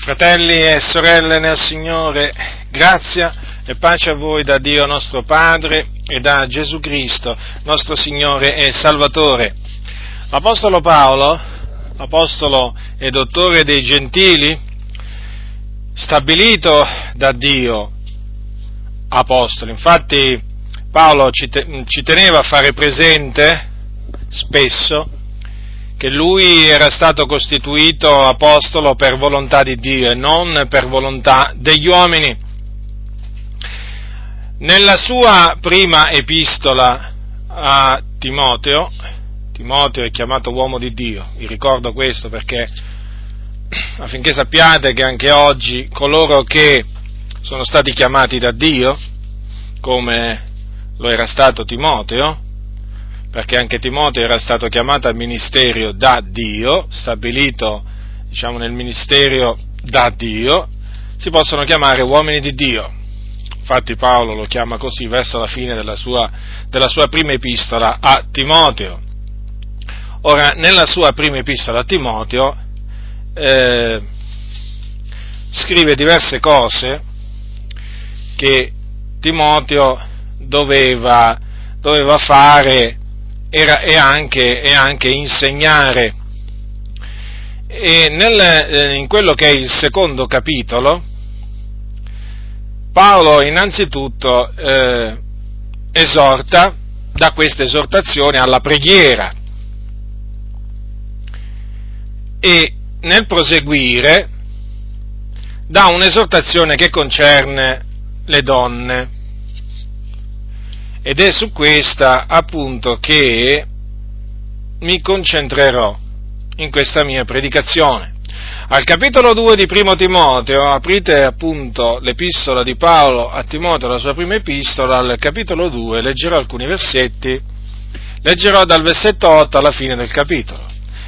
Fratelli e sorelle nel Signore, grazia e pace a voi da Dio nostro Padre e da Gesù Cristo, nostro Signore e Salvatore. L'Apostolo Paolo, apostolo e dottore dei gentili, stabilito da Dio apostolo. Infatti Paolo ci, te, ci teneva a fare presente spesso che lui era stato costituito apostolo per volontà di Dio e non per volontà degli uomini. Nella sua prima epistola a Timoteo, Timoteo è chiamato uomo di Dio, vi ricordo questo perché affinché sappiate che anche oggi coloro che sono stati chiamati da Dio, come lo era stato Timoteo, perché anche Timoteo era stato chiamato al ministero da Dio, stabilito diciamo, nel ministero da Dio, si possono chiamare uomini di Dio. Infatti Paolo lo chiama così verso la fine della sua, della sua prima epistola a Timoteo. Ora, nella sua prima epistola a Timoteo eh, scrive diverse cose che Timoteo doveva, doveva fare era, e, anche, e, anche, insegnare. E nel, eh, in quello che è il secondo capitolo, Paolo innanzitutto eh, esorta, da questa esortazione alla preghiera e nel proseguire dà un'esortazione che concerne le donne ed è su questa appunto che mi concentrerò in questa mia predicazione. Al capitolo 2 di Primo Timoteo, aprite appunto l'epistola di Paolo a Timoteo, la sua prima epistola, al capitolo 2, leggerò alcuni versetti, leggerò dal versetto 8 alla fine del capitolo.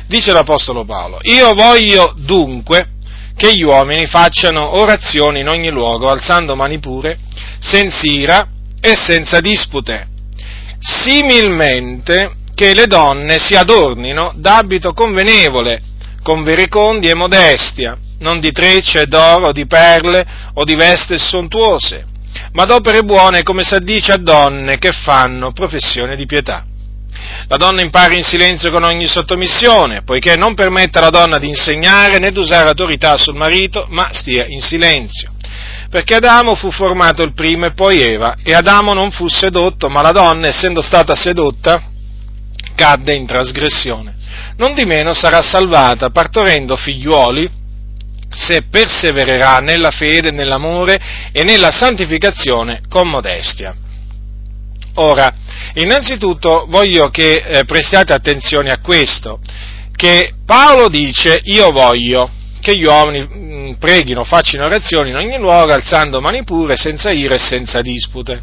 Dice l'Apostolo Paolo, io voglio dunque che gli uomini facciano orazioni in ogni luogo, alzando mani pure, senza ira e senza dispute. Similmente che le donne si adornino d'abito convenevole, con verecondi e modestia, non di trecce, d'oro, di perle o di veste sontuose, ma d'opere buone come s'addice a donne che fanno professione di pietà. La donna impari in silenzio con ogni sottomissione, poiché non permette alla donna di insegnare né di usare autorità sul marito, ma stia in silenzio perché Adamo fu formato il primo e poi Eva, e Adamo non fu sedotto, ma la donna, essendo stata sedotta, cadde in trasgressione. Non di meno sarà salvata, partorendo figliuoli, se persevererà nella fede, nell'amore e nella santificazione con modestia. Ora, innanzitutto voglio che eh, prestiate attenzione a questo, che Paolo dice io voglio che gli uomini preghino, facciano orazioni in ogni luogo, alzando mani pure, senza ira e senza dispute.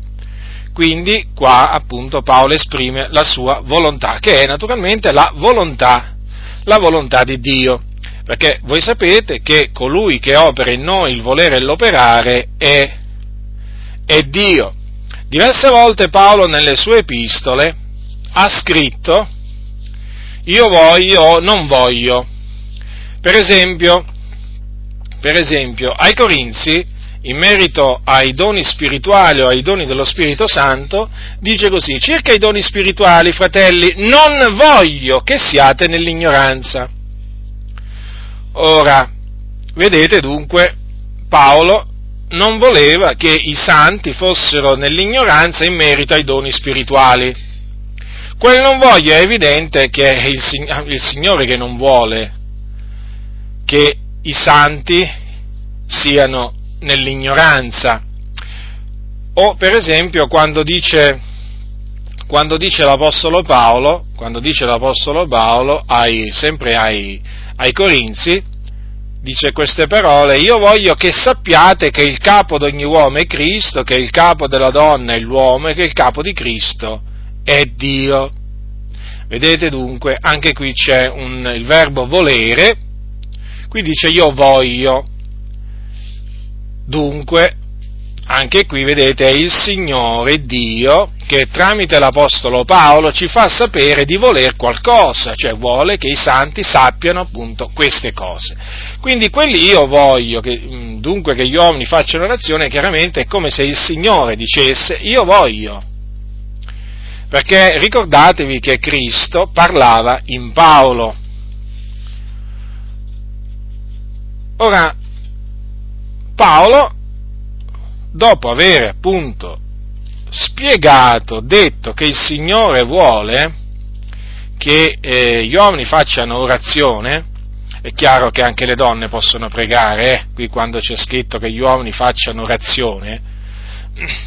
Quindi qua appunto Paolo esprime la sua volontà, che è naturalmente la volontà, la volontà di Dio. Perché voi sapete che colui che opera in noi il volere e l'operare è, è Dio. Diverse volte Paolo nelle sue epistole ha scritto io voglio o non voglio. Per esempio, per esempio, ai Corinzi, in merito ai doni spirituali o ai doni dello Spirito Santo, dice così, circa i doni spirituali, fratelli, non voglio che siate nell'ignoranza. Ora, vedete dunque, Paolo non voleva che i santi fossero nell'ignoranza in merito ai doni spirituali. Quel non voglio è evidente che è il, il Signore che non vuole che i santi siano nell'ignoranza. O per esempio quando dice, quando dice l'Apostolo Paolo, quando dice l'Apostolo Paolo ai, sempre ai, ai Corinzi, dice queste parole, io voglio che sappiate che il capo di ogni uomo è Cristo, che il capo della donna è l'uomo e che il capo di Cristo è Dio. Vedete dunque, anche qui c'è un, il verbo volere, Qui dice io voglio. Dunque, anche qui vedete è il Signore Dio che tramite l'Apostolo Paolo ci fa sapere di voler qualcosa, cioè vuole che i santi sappiano appunto queste cose. Quindi quelli io voglio, che, mm, dunque che gli uomini facciano orazione, chiaramente è come se il Signore dicesse io voglio. Perché ricordatevi che Cristo parlava in Paolo. Ora, Paolo dopo aver appunto spiegato, detto che il Signore vuole che eh, gli uomini facciano orazione, è chiaro che anche le donne possono pregare, eh? qui quando c'è scritto che gli uomini facciano orazione,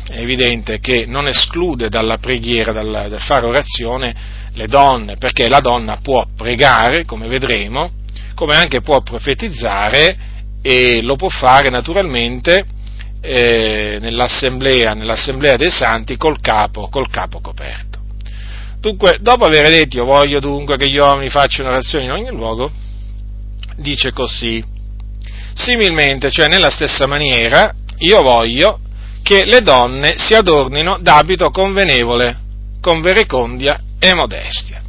è evidente che non esclude dalla preghiera, dal, dal fare orazione, le donne, perché la donna può pregare, come vedremo, come anche può profetizzare e lo può fare naturalmente eh, nell'assemblea, nell'assemblea, dei santi col capo, col capo coperto. Dunque, dopo aver detto io voglio dunque che gli uomini facciano orazioni in ogni luogo, dice così, similmente, cioè nella stessa maniera, io voglio che le donne si adornino d'abito convenevole, con verecondia e modestia.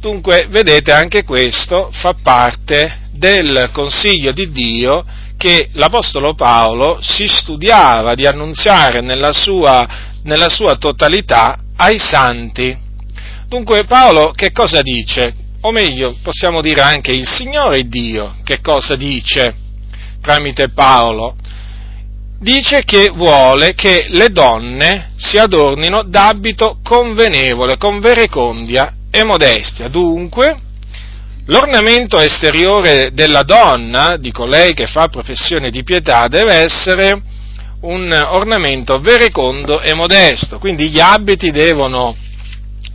Dunque, vedete, anche questo fa parte del consiglio di Dio che l'Apostolo Paolo si studiava di annunziare nella sua, nella sua totalità ai santi. Dunque Paolo che cosa dice? O meglio, possiamo dire anche il Signore Dio che cosa dice tramite Paolo? Dice che vuole che le donne si adornino d'abito convenevole, con verecondia e modestia. Dunque, L'ornamento esteriore della donna, di colei che fa professione di pietà, deve essere un ornamento verecondo e modesto, quindi gli abiti devono,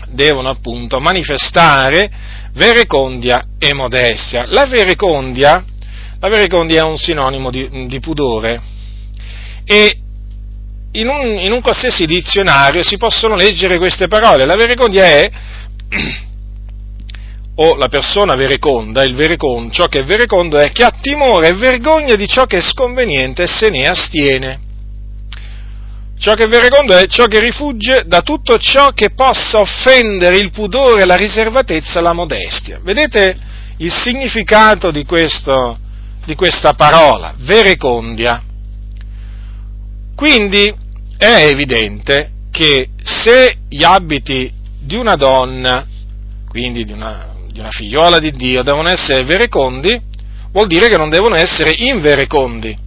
devono appunto manifestare verecondia e modestia. La verecondia, la verecondia è un sinonimo di, di pudore e in un, in un qualsiasi dizionario si possono leggere queste parole. La verecondia è o la persona vereconda, il verecondo, ciò che è verecondo è che ha timore e vergogna di ciò che è sconveniente e se ne astiene. Ciò che è verecondo è ciò che rifugge da tutto ciò che possa offendere il pudore, la riservatezza, la modestia. Vedete il significato di, questo, di questa parola, verecondia. Quindi è evidente che se gli abiti di una donna, quindi di una, di una figliola di Dio devono essere verecondi, vuol dire che non devono essere inverecondi.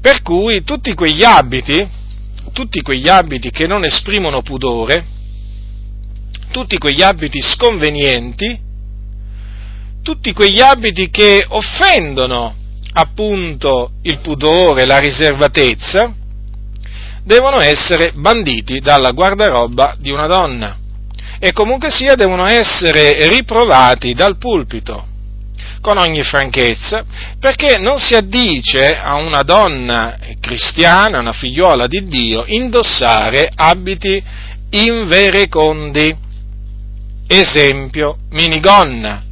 Per cui tutti quegli abiti, tutti quegli abiti che non esprimono pudore, tutti quegli abiti sconvenienti, tutti quegli abiti che offendono appunto il pudore, la riservatezza, devono essere banditi dalla guardaroba di una donna e comunque sia devono essere riprovati dal pulpito con ogni franchezza, perché non si addice a una donna cristiana, una figliuola di Dio, indossare abiti inverecondi. Esempio, minigonna.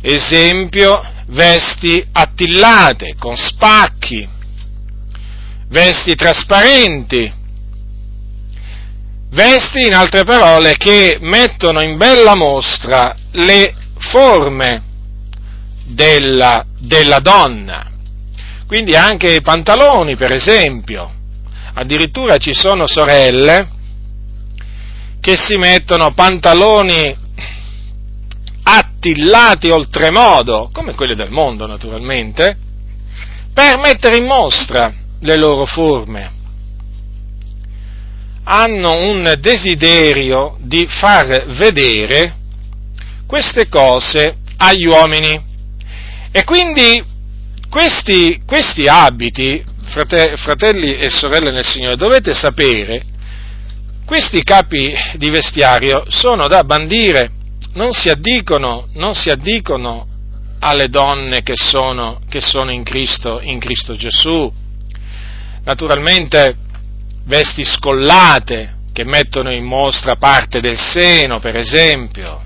Esempio, vesti attillate, con spacchi, vesti trasparenti, Vesti, in altre parole, che mettono in bella mostra le forme della, della donna. Quindi anche i pantaloni, per esempio. Addirittura ci sono sorelle che si mettono pantaloni attillati oltremodo, come quelli del mondo naturalmente, per mettere in mostra le loro forme hanno un desiderio di far vedere queste cose agli uomini. E quindi questi, questi abiti, fratelli e sorelle nel Signore, dovete sapere, questi capi di vestiario sono da bandire, non si addicono, non si addicono alle donne che sono, che sono in, Cristo, in Cristo Gesù. Naturalmente vesti scollate che mettono in mostra parte del seno, per esempio.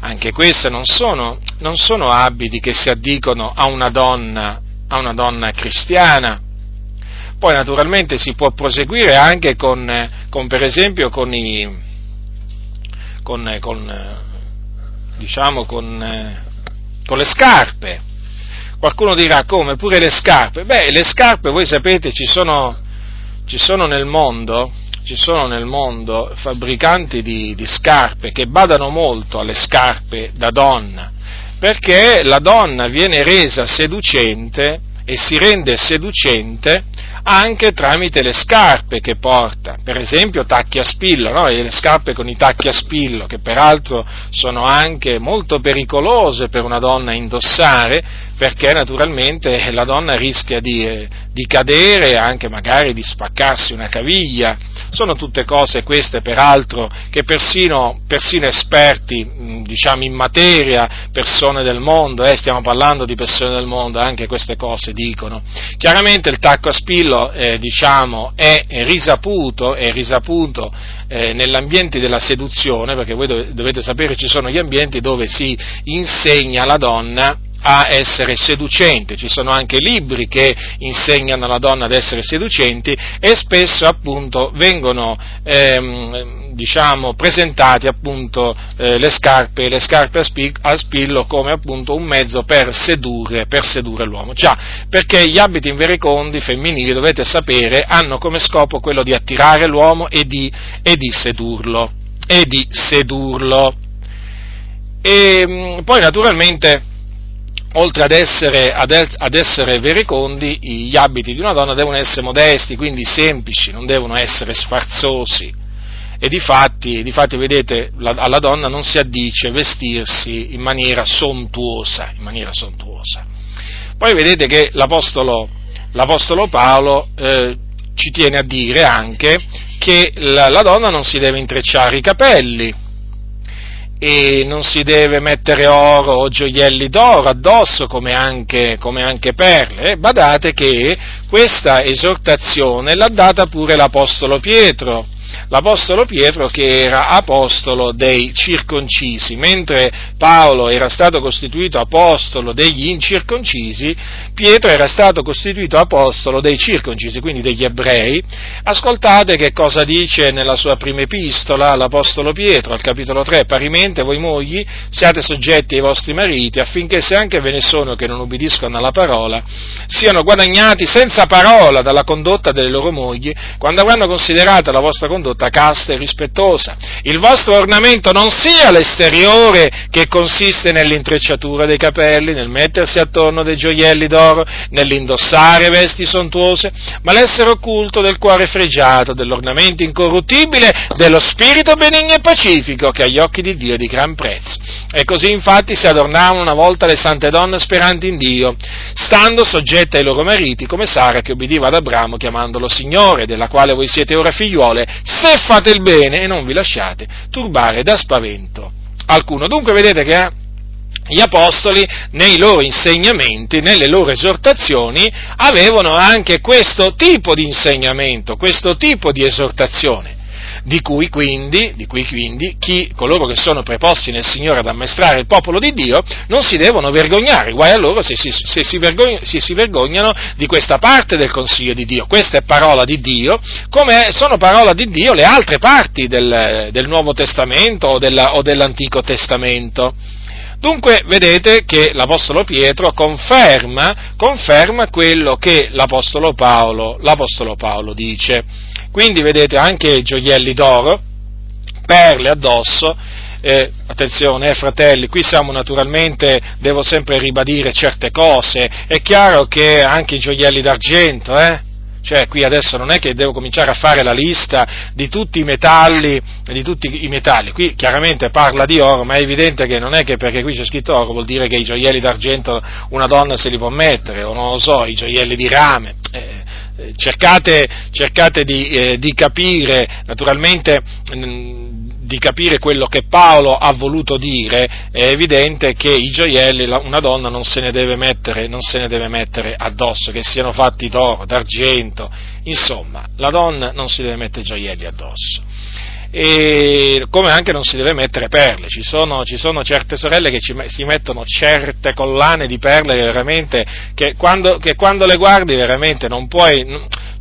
Anche queste non sono, non sono abiti che si addicono a una donna, a una donna cristiana. Poi naturalmente si può proseguire anche con, con per esempio con, i, con, con diciamo con, con le scarpe. Qualcuno dirà come pure le scarpe? Beh, le scarpe voi sapete ci sono, ci sono nel mondo ci sono nel mondo fabbricanti di, di, scarpe che badano molto alle scarpe da donna, perché la donna viene resa seducente e si rende seducente anche tramite le scarpe che porta, per esempio tacchi a spillo, no? le scarpe con i tacchi a spillo, che peraltro sono anche molto pericolose per una donna indossare, perché naturalmente la donna rischia di, eh, di cadere anche magari di spaccarsi una caviglia. Sono tutte cose queste, peraltro, che persino, persino esperti, diciamo in materia, persone del mondo, eh, stiamo parlando di persone del mondo, anche queste cose dicono. Chiaramente il tacco a spillo, eh, diciamo, è risaputo, è risaputo eh, nell'ambiente della seduzione, perché voi dovete sapere ci sono gli ambienti dove si insegna alla donna a essere seducente, ci sono anche libri che insegnano alla donna ad essere seducenti e spesso appunto vengono ehm, diciamo, presentati appunto eh, le, scarpe, le scarpe a, spi- a, spillo come appunto un mezzo per sedurre, per sedurre l'uomo. Già, perché gli abiti inverecondi femminili, dovete sapere, hanno come scopo quello di attirare l'uomo e di, e di sedurlo. E di sedurlo. E poi naturalmente oltre ad essere, ad, ad essere, verecondi, gli abiti di una donna devono essere modesti, quindi semplici, non devono essere sfarzosi. E difatti, difatti vedete, la, alla donna non si addice vestirsi in maniera sontuosa, in maniera sontuosa. Poi vedete che l'Apostolo, l'Apostolo Paolo eh, ci tiene a dire anche che la, la donna non si deve intrecciare i capelli, e non si deve mettere oro o gioielli d'oro addosso come anche, come anche perle. Badate che questa esortazione l'ha data pure l'Apostolo Pietro l'Apostolo Pietro che era apostolo dei circoncisi, mentre Paolo era stato costituito apostolo degli incirconcisi, Pietro era stato costituito apostolo dei circoncisi, quindi degli ebrei. Ascoltate che cosa dice nella sua prima epistola l'Apostolo Pietro, al capitolo 3, parimente voi mogli siate soggetti ai vostri mariti affinché se anche ve ne sono che non ubbidiscono alla parola, siano guadagnati senza parola dalla condotta delle loro mogli, quando avranno considerata la vostra condotta condotta casta e rispettosa. Il vostro ornamento non sia l'esteriore che consiste nell'intrecciatura dei capelli, nel mettersi attorno dei gioielli d'oro, nell'indossare vesti sontuose, ma l'essere occulto del cuore fregiato, dell'ornamento incorruttibile, dello spirito benigno e pacifico, che agli occhi di Dio è di gran prezzo. E così infatti si adornavano una volta le sante donne speranti in Dio, stando soggette ai loro mariti, come Sara che ubbidiva ad Abramo chiamandolo Signore, della quale voi siete ora figliuole, se fate il bene e non vi lasciate turbare da spavento alcuno. Dunque vedete che gli apostoli nei loro insegnamenti, nelle loro esortazioni, avevano anche questo tipo di insegnamento, questo tipo di esortazione di cui quindi, di cui quindi chi, coloro che sono preposti nel Signore ad ammaestrare il popolo di Dio non si devono vergognare, guai a loro se si, se, si vergogn- se si, vergognano di questa parte del consiglio di Dio. Questa è parola di Dio, come sono parola di Dio le altre parti del, del Nuovo Testamento o, della, o dell'Antico Testamento. Dunque vedete che l'Apostolo Pietro conferma, conferma quello che l'Apostolo Paolo, l'Apostolo Paolo dice. Quindi vedete anche gioielli d'oro, perle addosso, eh, attenzione eh, fratelli, qui siamo naturalmente, devo sempre ribadire certe cose, è chiaro che anche i gioielli d'argento, eh, cioè qui adesso non è che devo cominciare a fare la lista di tutti i metalli, di tutti i metalli, qui chiaramente parla di oro, ma è evidente che non è che perché qui c'è scritto oro vuol dire che i gioielli d'argento una donna se li può mettere, o non lo so, i gioielli di rame. Eh, cercate, cercate di, eh, di, capire, naturalmente mh, mm, di capire quello che Paolo ha voluto dire, è evidente che i gioielli una donna non se ne deve mettere, ne deve mettere addosso, che siano fatti d'oro, d'argento, insomma, la donna non si deve mettere gioielli addosso. e come anche non si deve mettere perle. Ci sono, ci sono certe sorelle che ci, si mettono certe collane di perle che veramente, che quando, che quando le guardi veramente non puoi,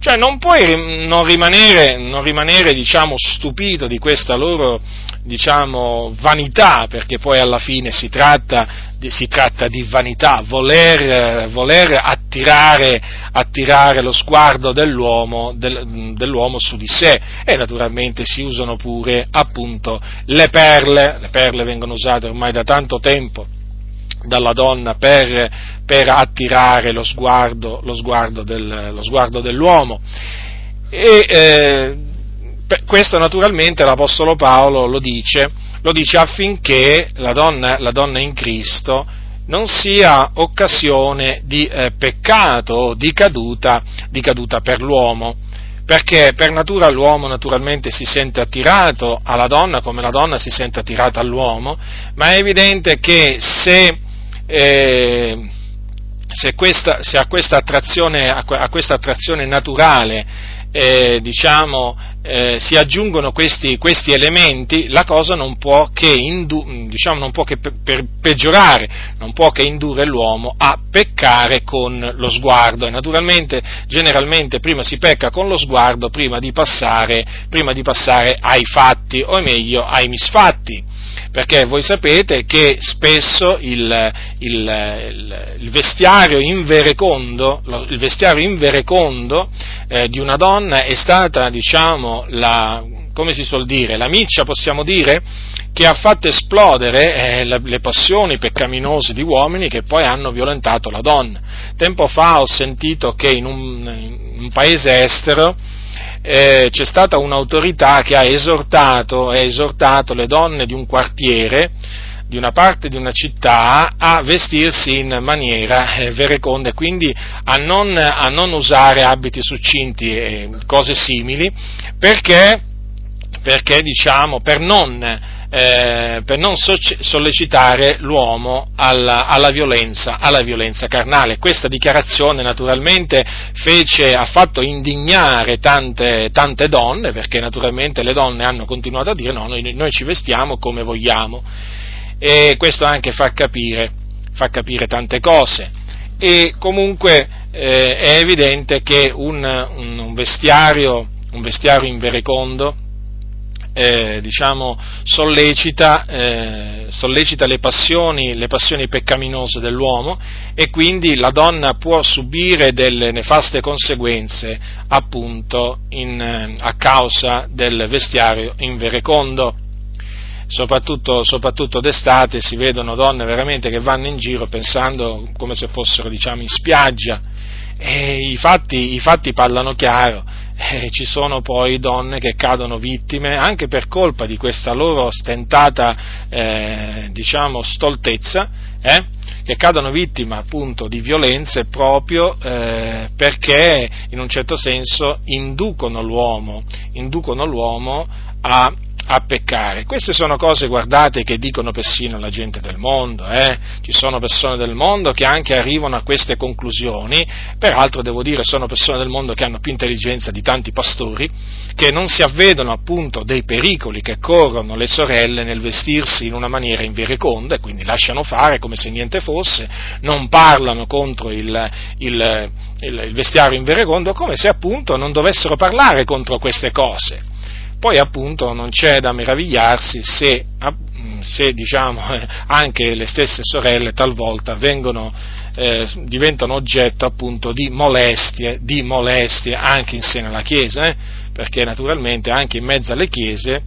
cioè non puoi non rimanere, non rimanere diciamo, stupito di questa loro diciamo, vanità, perché poi alla fine si tratta si tratta di vanità, voler, voler attirare, attirare, lo sguardo dell'uomo, del, dell'uomo, su di sé. E naturalmente si usano pure appunto le perle, le perle vengono usate ormai da tanto tempo dalla donna per, per attirare lo sguardo, lo, sguardo del, lo sguardo, dell'uomo. E, eh, questo naturalmente l'Apostolo Paolo lo dice lo dice affinché la donna, la donna in Cristo non sia occasione di eh, peccato o di caduta, di caduta per l'uomo perché per natura l'uomo naturalmente si sente attirato alla donna come la donna si sente attirata all'uomo, ma è evidente che se, eh, se, questa, se a, questa a, questa attrazione, naturale eh, diciamo, eh, si aggiungono questi, questi, elementi, la cosa non può che, indu- diciamo, non può che pe- per peggiorare, non può che indurre l'uomo a peccare con lo sguardo. E naturalmente, generalmente, prima si pecca con lo sguardo prima di passare, prima di passare ai fatti, o meglio ai misfatti perché voi sapete che spesso il, il, il, vestiario inverecondo, il vestiario inverecondo eh, di una donna è stata, diciamo, la, come si suol dire, la miccia, possiamo dire, che ha fatto esplodere eh, le, le passioni peccaminose di uomini che poi hanno violentato la donna. Tempo fa ho sentito che in un, in un paese estero eh, c'è stata un'autorità che ha esortato, ha esortato le donne di un quartiere, di una parte di una città, a vestirsi in maniera eh, vereconda e quindi a non, a non, usare abiti succinti e cose simili, perché, perché diciamo, per non eh, per non sollecitare l'uomo alla, alla, violenza, alla, violenza, carnale. Questa dichiarazione naturalmente fece, ha fatto indignare tante, tante, donne, perché naturalmente le donne hanno continuato a dire no, noi, noi ci vestiamo come vogliamo. E questo anche fa capire, fa capire tante cose. E comunque eh, è evidente che un, un, un, vestiario, un vestiario inverecondo, eh, diciamo, sollecita, eh, sollecita le, passioni, le, passioni, peccaminose dell'uomo e quindi la donna può subire delle nefaste conseguenze appunto in, eh, a causa del vestiario inverecondo. Soprattutto, soprattutto, d'estate si vedono donne veramente che vanno in giro pensando come se fossero diciamo, in spiaggia e i fatti, i fatti parlano chiaro eh, ci sono poi donne che cadono vittime anche per colpa di questa loro stentata, eh, diciamo, stoltezza, eh, che cadono vittime appunto di violenze proprio eh, perché in un certo senso inducono l'uomo, inducono l'uomo a a peccare. Queste sono cose, guardate, che dicono persino la gente del mondo, eh? ci sono persone del mondo che anche arrivano a queste conclusioni, peraltro devo dire sono persone del mondo che hanno più intelligenza di tanti pastori, che non si avvedono appunto dei pericoli che corrono le sorelle nel vestirsi in una maniera invereconda e quindi lasciano fare come se niente fosse, non parlano contro il, il, il, il vestiario inverecondo come se appunto non dovessero parlare contro queste cose poi appunto non c'è da meravigliarsi se, se diciamo, anche le stesse sorelle talvolta vengono, eh, diventano oggetto appunto di molestie, di molestie anche in seno alla Chiesa, eh? perché naturalmente anche in mezzo alle Chiese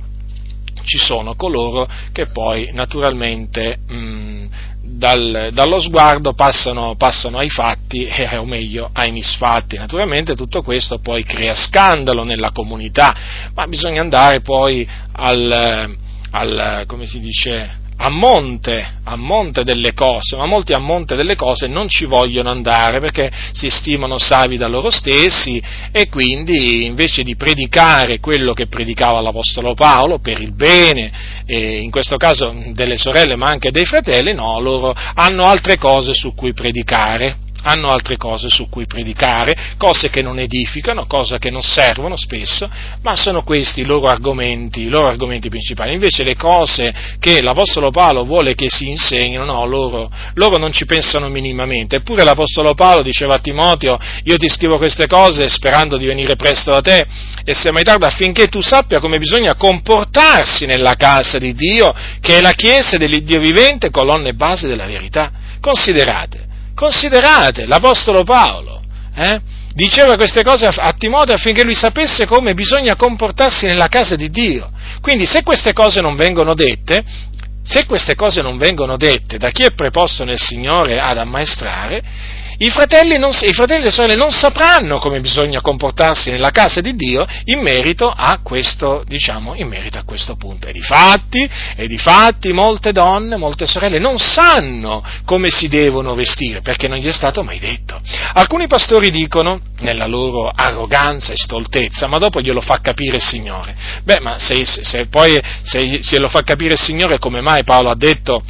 ci sono coloro che poi naturalmente mh, dal, dallo sguardo passano, passano, ai fatti, eh, o meglio ai misfatti. Naturalmente tutto questo poi crea scandalo nella comunità, ma bisogna andare poi al, al come si dice, a monte, a monte delle cose, ma molti a monte delle cose non ci vogliono andare perché si stimano savi da loro stessi e quindi invece di predicare quello che predicava l'Apostolo Paolo per il bene, in questo caso delle sorelle ma anche dei fratelli, no, loro hanno altre cose su cui predicare hanno altre cose su cui predicare, cose che non edificano, cose che non servono spesso, ma sono questi i loro argomenti, i loro argomenti principali. Invece le cose che l'Apostolo Paolo vuole che si insegnino, no, loro, loro non ci pensano minimamente. Eppure l'Apostolo Paolo diceva a Timoteo, io ti scrivo queste cose sperando di venire presto da te e se mai tarda affinché tu sappia come bisogna comportarsi nella casa di Dio, che è la Chiesa dell'Iddio vivente, colonna e base della verità. Considerate, considerate l'Apostolo Paolo, eh? diceva queste cose a Timoteo affinché lui sapesse come bisogna comportarsi nella casa di Dio. Quindi se queste cose non vengono dette, se queste cose non vengono dette da chi è preposto nel Signore ad ammaestrare, i fratelli, non, i fratelli e le sorelle non sapranno come bisogna comportarsi nella casa di Dio in merito a questo, diciamo, merito a questo punto. E di fatti, e di fatti molte donne, molte sorelle non sanno come si devono vestire perché non gli è stato mai detto. Alcuni pastori dicono, nella loro arroganza e stoltezza, ma dopo glielo fa capire il Signore. Beh, ma se, se, se poi se, se fa capire il Signore, come mai Paolo ha detto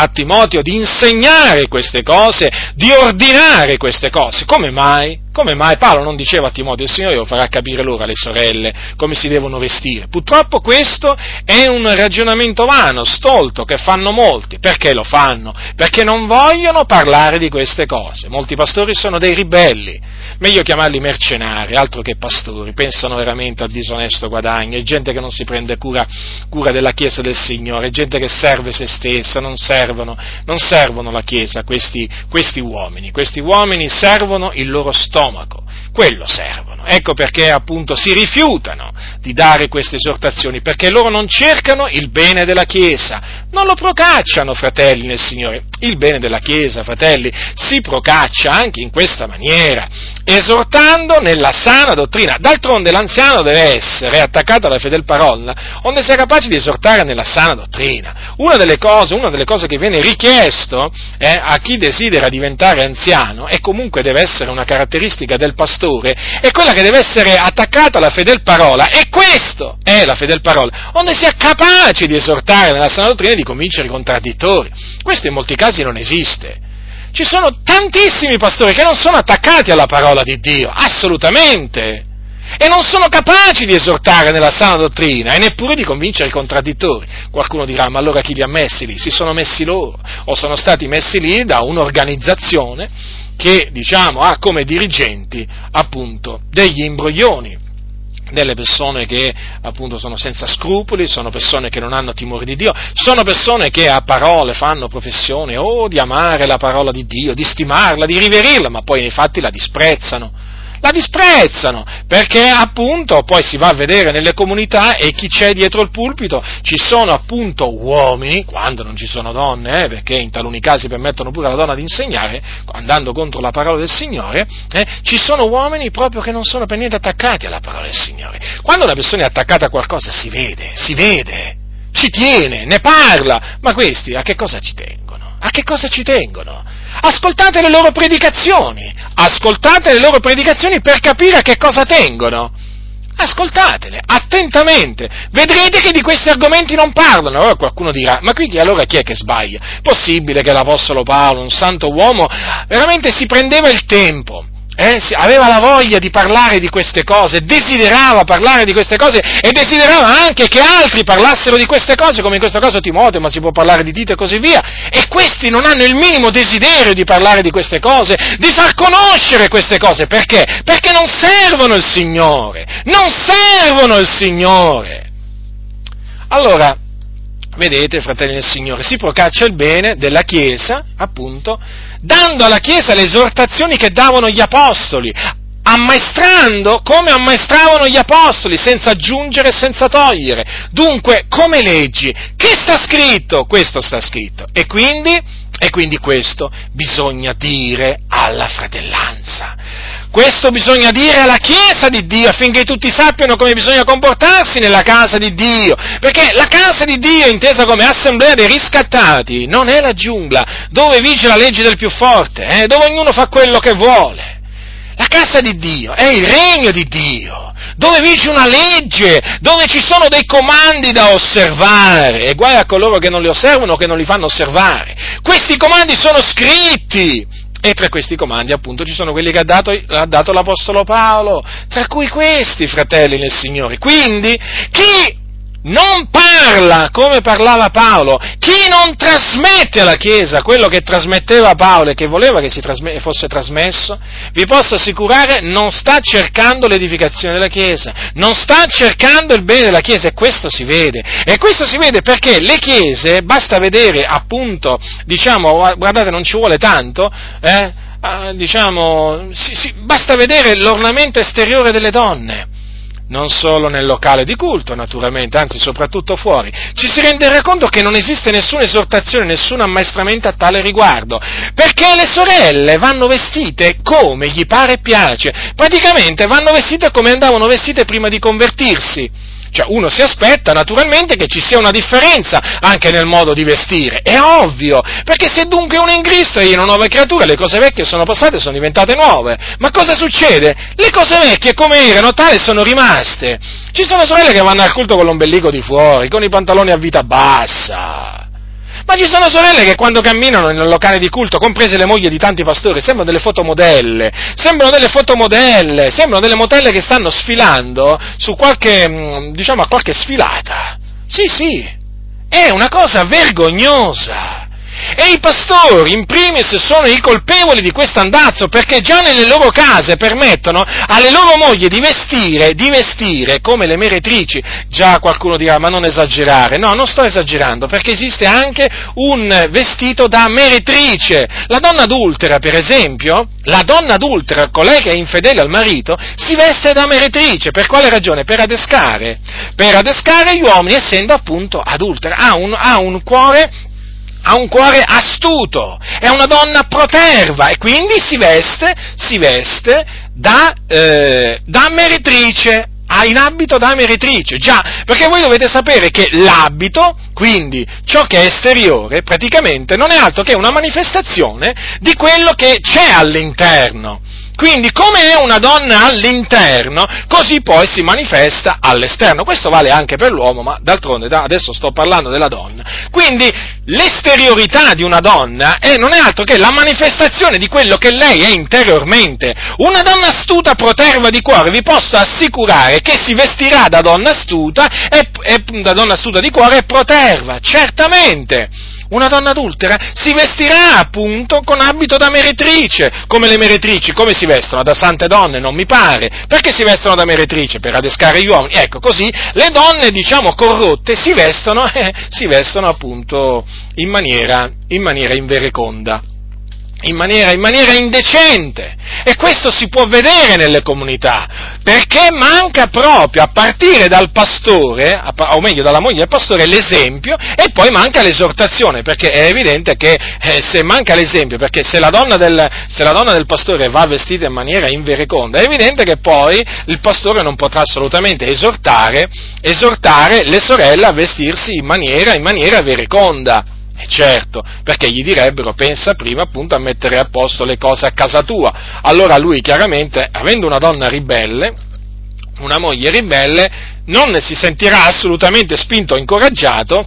a Timoteo di insegnare queste cose, di ordinare queste cose. Come mai? Come mai Paolo non diceva a Timoteo, il Signore lo farà capire loro alle sorelle come si devono vestire? Purtroppo questo è un ragionamento vano, stolto, che fanno molti. Perché lo fanno? Perché non vogliono parlare di queste cose. Molti pastori sono dei ribelli, meglio chiamarli mercenari, altro che pastori, pensano veramente al disonesto guadagno, è gente che non si prende cura, cura della Chiesa del Signore, è gente che serve se stessa, non servono, non servono la Chiesa questi, questi uomini. Questi uomini servono il loro stomaco stomaco, quello servono. Ecco perché appunto si rifiutano di dare queste esortazioni, perché loro non cercano il bene della Chiesa, non lo procacciano, fratelli nel Signore. Il bene della Chiesa, fratelli, si procaccia anche in questa maniera, esortando nella sana dottrina. D'altronde l'anziano deve essere attaccato alla fedel parola, onde sia capace di esortare nella sana dottrina. Una delle cose, una delle cose che viene richiesto eh, a chi desidera diventare anziano, e comunque deve essere una caratteristica del pastore, è quella che deve essere attaccata alla fedel parola, e questo è la fedel parola, onde sia capace di esortare nella sana dottrina e di convincere i contraddittori. Questo in molti casi non esiste. Ci sono tantissimi pastori che non sono attaccati alla parola di Dio, assolutamente, e non sono capaci di esortare nella sana dottrina e neppure di convincere i contraddittori. Qualcuno dirà, ma allora chi li ha messi lì? Si sono messi loro o sono stati messi lì da un'organizzazione che, diciamo, ha come dirigenti appunto degli imbroglioni delle persone che appunto sono senza scrupoli, sono persone che non hanno timore di Dio, sono persone che a parole fanno professione o oh, di amare la parola di Dio, di stimarla, di riverirla, ma poi nei fatti la disprezzano la disprezzano, perché appunto poi si va a vedere nelle comunità e chi c'è dietro il pulpito ci sono appunto uomini, quando non ci sono donne, eh, perché in taluni casi permettono pure alla donna di insegnare, andando contro la parola del Signore, eh, ci sono uomini proprio che non sono per niente attaccati alla parola del Signore. Quando una persona è attaccata a qualcosa si vede, si vede, ci tiene, ne parla, ma questi a che cosa ci tengono? A che cosa ci tengono? Ascoltate le loro predicazioni, ascoltate le loro predicazioni per capire a che cosa tengono. Ascoltatele attentamente, vedrete che di questi argomenti non parlano. Allora qualcuno dirà: Ma qui allora chi è che sbaglia? Possibile che l'Apostolo Paolo, un santo uomo, veramente si prendeva il tempo eh, aveva la voglia di parlare di queste cose, desiderava parlare di queste cose e desiderava anche che altri parlassero di queste cose, come in questo caso Timoteo, ma si può parlare di Tito e così via. E questi non hanno il minimo desiderio di parlare di queste cose, di far conoscere queste cose. Perché? Perché non servono il Signore, non servono il Signore. Allora, vedete, fratelli del Signore, si procaccia il bene della Chiesa, appunto, dando alla Chiesa le esortazioni che davano gli apostoli, ammaestrando come ammaestravano gli apostoli, senza aggiungere e senza togliere. Dunque, come leggi, che sta scritto? Questo sta scritto. E quindi, e quindi questo bisogna dire alla fratellanza. Questo bisogna dire alla Chiesa di Dio affinché tutti sappiano come bisogna comportarsi nella casa di Dio, perché la casa di Dio, intesa come assemblea dei riscattati, non è la giungla dove vige la legge del più forte, eh, dove ognuno fa quello che vuole. La casa di Dio è il regno di Dio, dove vige una legge, dove ci sono dei comandi da osservare, e guai a coloro che non li osservano o che non li fanno osservare. Questi comandi sono scritti, E tra questi comandi, appunto, ci sono quelli che ha dato, ha dato, l'Apostolo Paolo, tra cui questi, fratelli nel Signore. Quindi, chi non parla come parlava Paolo, chi non trasmette alla Chiesa quello che trasmetteva Paolo e che voleva che trasme- fosse trasmesso, vi posso assicurare non sta cercando l'edificazione della Chiesa, non sta cercando il bene della Chiesa e questo si vede. E questo si vede perché le Chiese, basta vedere appunto, diciamo, guardate non ci vuole tanto, eh, ah, diciamo, si, si, basta vedere l'ornamento esteriore delle donne non solo nel locale di culto, naturalmente, anzi soprattutto fuori, ci si renderà conto che non esiste nessuna esortazione, nessun ammaestramento a tale riguardo, perché le sorelle vanno vestite come gli pare e piace, praticamente vanno vestite come andavano vestite prima di convertirsi. Cioè uno si aspetta naturalmente che ci sia una differenza anche nel modo di vestire, è ovvio, perché se dunque uno è in Cristo è una nuova creatura, le cose vecchie sono passate e sono diventate nuove. Ma cosa succede? Le cose vecchie come erano tale sono rimaste. Ci sono sorelle che vanno al culto con l'ombelico di fuori, con i pantaloni a vita bassa. Ma ci sono sorelle che quando camminano nel locale di culto, comprese le mogli di tanti pastori, sembrano delle fotomodelle, sembrano delle fotomodelle, sembrano delle modelle che stanno sfilando su qualche, mm, diciamo, a qualche sfilata. Sì, sì, è una cosa vergognosa. E i pastori, in primis, sono i colpevoli di questo andazzo, perché già nelle loro case permettono alle loro mogli di vestire, di vestire come le meretrici. Già qualcuno dirà, ma non esagerare. No, non sto esagerando, perché esiste anche un vestito da meretrice. La donna adultera, per esempio, la donna adultera, colei che è infedele al marito, si veste da meretrice. Per quale ragione? Per adescare. Per adescare gli uomini, essendo appunto adultera. Ha un, ha un cuore ha un cuore astuto, è una donna proterva e quindi si veste, si veste da, eh, da meretrice, ha in abito da meretrice, già, perché voi dovete sapere che l'abito, quindi ciò che è esteriore, praticamente non è altro che una manifestazione di quello che c'è all'interno. Quindi come è una donna all'interno, così poi si manifesta all'esterno. Questo vale anche per l'uomo, ma d'altronde adesso sto parlando della donna. Quindi l'esteriorità di una donna è, non è altro che la manifestazione di quello che lei è interiormente. Una donna astuta proterva di cuore, vi posso assicurare che si vestirà da donna astuta e, e da donna astuta di cuore e proterva, certamente una donna adultera si vestirà appunto con abito da meretrice, come le meretrici, come si vestono? Da sante donne, non mi pare. Perché si vestono da meretrice? Per adescare gli uomini. Ecco, così le donne, diciamo, corrotte si vestono, eh, si vestono appunto in maniera, in maniera invereconda in maniera, in maniera, indecente. E questo si può vedere nelle comunità, perché manca proprio, a partire dal pastore, o meglio dalla moglie del pastore, l'esempio e poi manca l'esortazione, perché è evidente che eh, se manca l'esempio, perché se la, del, se la, donna del, pastore va vestita in maniera invereconda, è evidente che poi il pastore non potrà assolutamente esortare, esortare le sorelle a vestirsi in maniera, in maniera vereconda. E eh, certo, perché gli direbbero pensa prima appunto a mettere a posto le cose a casa tua. Allora lui chiaramente, avendo una donna ribelle, una moglie ribelle, non si sentirà assolutamente spinto o incoraggiato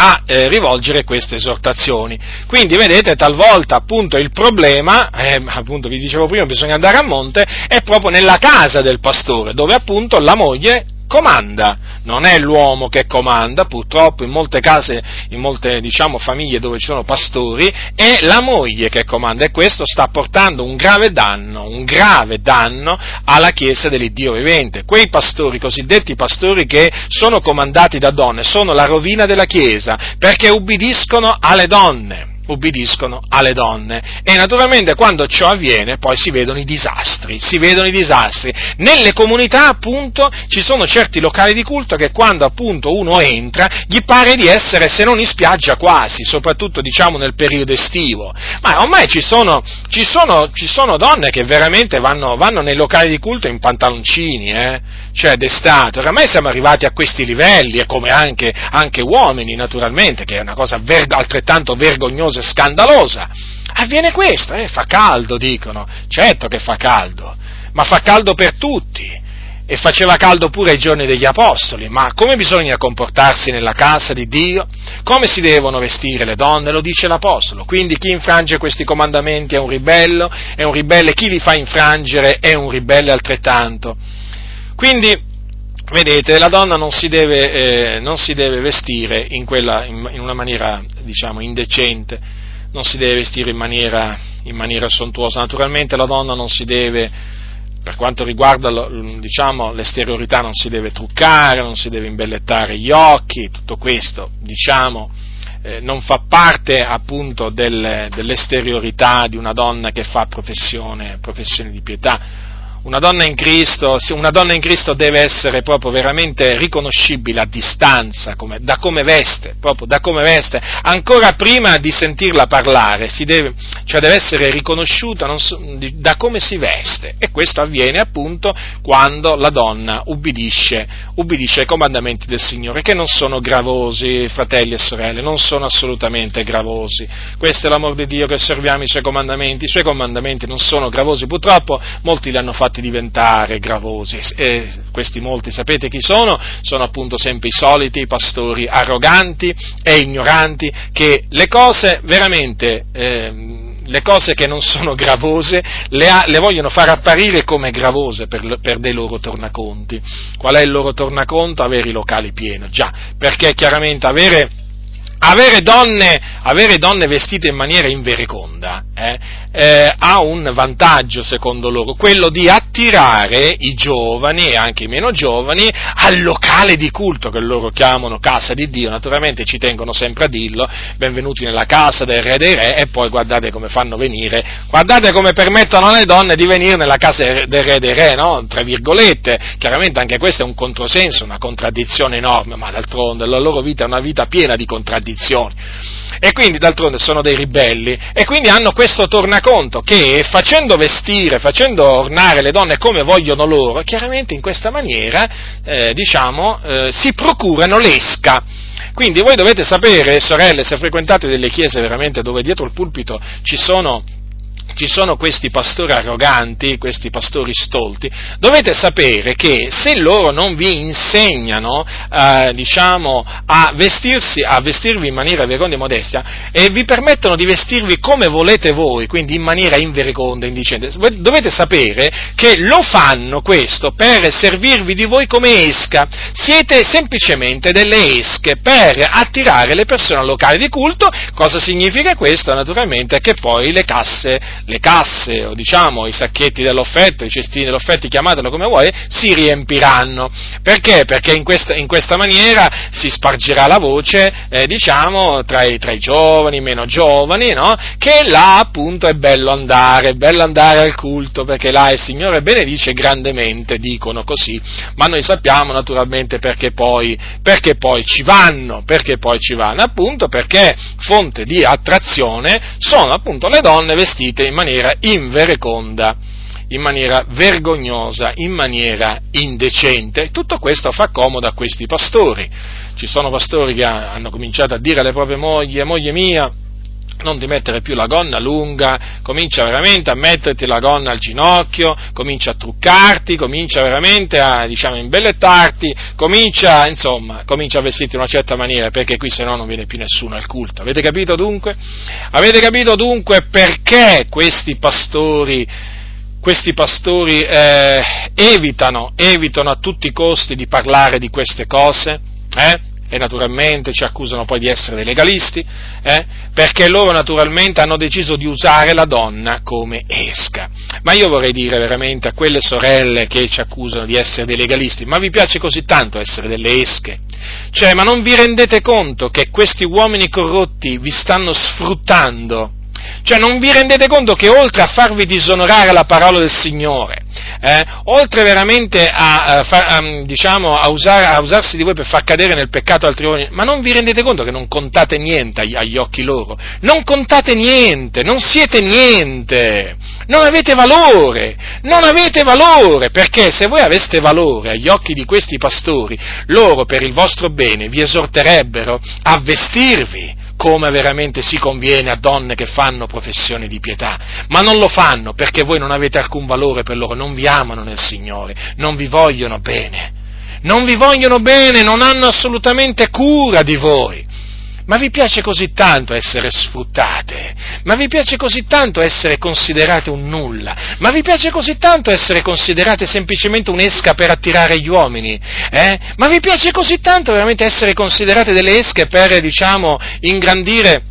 a eh, rivolgere queste esortazioni. Quindi vedete, talvolta appunto il problema, eh, appunto vi dicevo prima, bisogna andare a monte, è proprio nella casa del pastore, dove appunto la moglie comanda, non è l'uomo che comanda, purtroppo in molte case, in molte diciamo, famiglie dove ci sono pastori, è la moglie che comanda e questo sta portando un grave danno, un grave danno alla Chiesa dell'Iddio vivente. Quei pastori, cosiddetti pastori che sono comandati da donne, sono la rovina della Chiesa perché ubbidiscono alle donne ubbidiscono alle donne. E naturalmente quando ciò avviene poi si vedono i disastri, si vedono i disastri. Nelle comunità appunto ci sono certi locali di culto che quando appunto uno entra gli pare di essere se non in spiaggia quasi, soprattutto diciamo nel periodo estivo. Ma ormai ci sono, ci sono, ci sono donne che veramente vanno, vanno, nei locali di culto in pantaloncini, eh? Cioè d'estate. Oramai siamo arrivati a questi livelli e come anche, anche uomini naturalmente, che è una cosa ver- altrettanto vergognosa e scandalosa. Avviene questo, eh, fa caldo, dicono. Certo che fa caldo, ma fa caldo per tutti. e faceva caldo pure ai giorni degli apostoli, ma come bisogna comportarsi nella casa di Dio? Come si devono vestire le donne? Lo dice l'apostolo. Quindi chi infrange questi comandamenti è un ribello, è un ribelle, chi li fa infrangere è un ribelle altrettanto. Quindi, vedete, la donna non si deve, eh, non si deve vestire in, quella, in, in, una maniera, diciamo, indecente, non si deve vestire in maniera, in maniera sontuosa. Naturalmente la donna non si deve per quanto riguarda diciamo, l'esteriorità non si deve truccare, non si deve imbellettare gli occhi, tutto questo diciamo, eh, non fa parte appunto del, dell'esteriorità di una donna che fa professione, professione di pietà una donna, Cristo, una donna in Cristo, deve essere proprio veramente riconoscibile a distanza, come, da come veste, proprio da come veste, ancora prima di sentirla parlare, deve, cioè deve essere riconosciuta so, da come si veste. E questo avviene appunto quando la donna ubbidisce, ubbidisce ai comandamenti del Signore, che non sono gravosi, fratelli e sorelle, non sono assolutamente gravosi. Questo è l'amor di Dio che osserviamo i suoi comandamenti, i suoi comandamenti non sono gravosi, purtroppo molti li hanno fatti fatti diventare gravosi. E questi molti sapete chi sono? Sono appunto sempre i soliti pastori arroganti e ignoranti che le cose veramente... Eh, le cose che non sono gravose le, ha, le, vogliono far apparire come gravose per, per, dei loro tornaconti. Qual è il loro tornaconto? Avere i locali pieni, già, perché chiaramente avere, avere, donne, avere donne, vestite in maniera invereconda eh, eh, ha un vantaggio secondo loro, quello di attirare i giovani e anche i meno giovani al locale di culto che loro chiamano casa di Dio, naturalmente ci tengono sempre a dirlo, benvenuti nella casa del re dei re e poi guardate come fanno venire, guardate come permettono alle donne di venire nella casa del re dei re, no? tra virgolette, chiaramente anche questo è un controsenso, una contraddizione enorme, ma d'altronde la loro vita è una vita piena di contraddizioni. E quindi d'altronde sono dei ribelli. E quindi hanno questo tornaconto che facendo vestire, facendo ornare le donne come vogliono loro, chiaramente in questa maniera eh, diciamo, eh, si procurano l'esca. Quindi voi dovete sapere, sorelle, se frequentate delle chiese veramente dove dietro il pulpito ci sono ci sono questi pastori arroganti, questi pastori stolti, dovete sapere che se loro non vi insegnano, eh, diciamo, a vestirsi, a vestirvi in maniera vereconda e modestia, e vi permettono di vestirvi come volete voi, quindi in maniera invereconda, indicente, dovete sapere che lo fanno questo per servirvi di voi come esca. Siete semplicemente delle esche per attirare le persone al locale di culto. Cosa significa questo? Naturalmente che poi le casse le casse o diciamo i sacchetti dell'offerto, i cestini dell'offerto, chiamatelo come vuoi, si riempiranno. Perché? Perché in questa, in questa maniera si spargerà la voce, eh, diciamo, tra i, tra i, giovani, meno giovani, no? Che là appunto è bello andare, è bello andare al culto, perché là il Signore benedice grandemente, dicono così, ma noi sappiamo naturalmente perché poi, perché poi ci vanno, perché poi ci vanno, appunto perché fonte di attrazione sono appunto le donne vestite in maniera invereconda, in maniera vergognosa, in maniera indecente. Tutto questo fa comodo a questi pastori. Ci sono pastori che hanno cominciato a dire alle proprie mogli, moglie mia, non ti mettere più la gonna lunga, comincia veramente a metterti la gonna al ginocchio, comincia a truccarti, comincia veramente a, diciamo, imbellettarti, comincia, insomma, comincia a vestirti in una certa maniera, perché qui se no non viene più nessuno al culto. Avete capito dunque? Avete capito dunque perché questi pastori, questi pastori eh, evitano, evitano a tutti i costi di parlare di queste cose? Eh? E naturalmente ci accusano poi di essere dei legalisti, eh? perché loro naturalmente hanno deciso di usare la donna come esca. Ma io vorrei dire veramente a quelle sorelle che ci accusano di essere dei legalisti, ma vi piace così tanto essere delle esche? Cioè, ma non vi rendete conto che questi uomini corrotti vi stanno sfruttando? Cioè non vi rendete conto che oltre a farvi disonorare la parola del Signore, eh, oltre veramente a, a, a, diciamo, a, usare, a, usarsi di voi per far cadere nel peccato altri uomini, ma non vi rendete conto che non contate niente agli, agli occhi loro? Non contate niente, non siete niente, non avete valore, non avete valore, perché se voi aveste valore agli occhi di questi pastori, loro per il vostro bene vi esorterebbero a vestirvi come veramente si conviene a donne che fanno professione di pietà, ma non lo fanno perché voi non avete alcun valore per loro, non vi amano nel Signore, non vi vogliono bene, non vi vogliono bene, non hanno assolutamente cura di voi. Ma vi piace così tanto essere sfruttate? Ma vi piace così tanto essere considerate un nulla? Ma vi piace così tanto essere considerate semplicemente un'esca per attirare gli uomini? Eh? Ma vi piace così tanto veramente essere considerate delle esche per, diciamo, ingrandire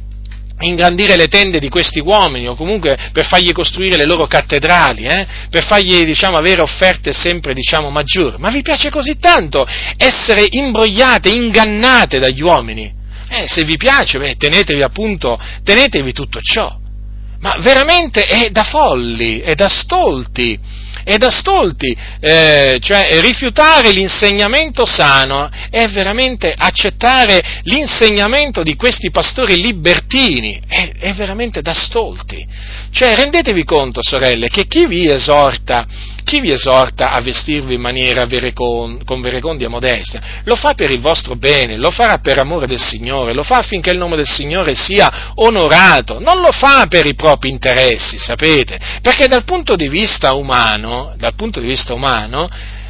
ingrandire le tende di questi uomini o comunque per fargli costruire le loro cattedrali, eh? per fargli diciamo, avere offerte sempre diciamo, maggiori. Ma vi piace così tanto essere imbrogliate, ingannate dagli uomini? Eh, se vi piace, beh, tenetevi appunto, tenetevi tutto ciò. Ma veramente è da folli, è da stolti, è da stolti, eh, cioè rifiutare l'insegnamento sano è veramente accettare l'insegnamento di questi pastori libertini, è, è veramente da stolti. Cioè rendetevi conto, sorelle, che chi vi esorta chi vi esorta a vestirvi in maniera verecon, con verecondia modestia? Lo fa per il vostro bene, lo farà per amore del Signore, lo fa affinché il nome del Signore sia onorato, non lo fa per i propri interessi, sapete? Perché dal punto di vista umano, dal punto di vista umano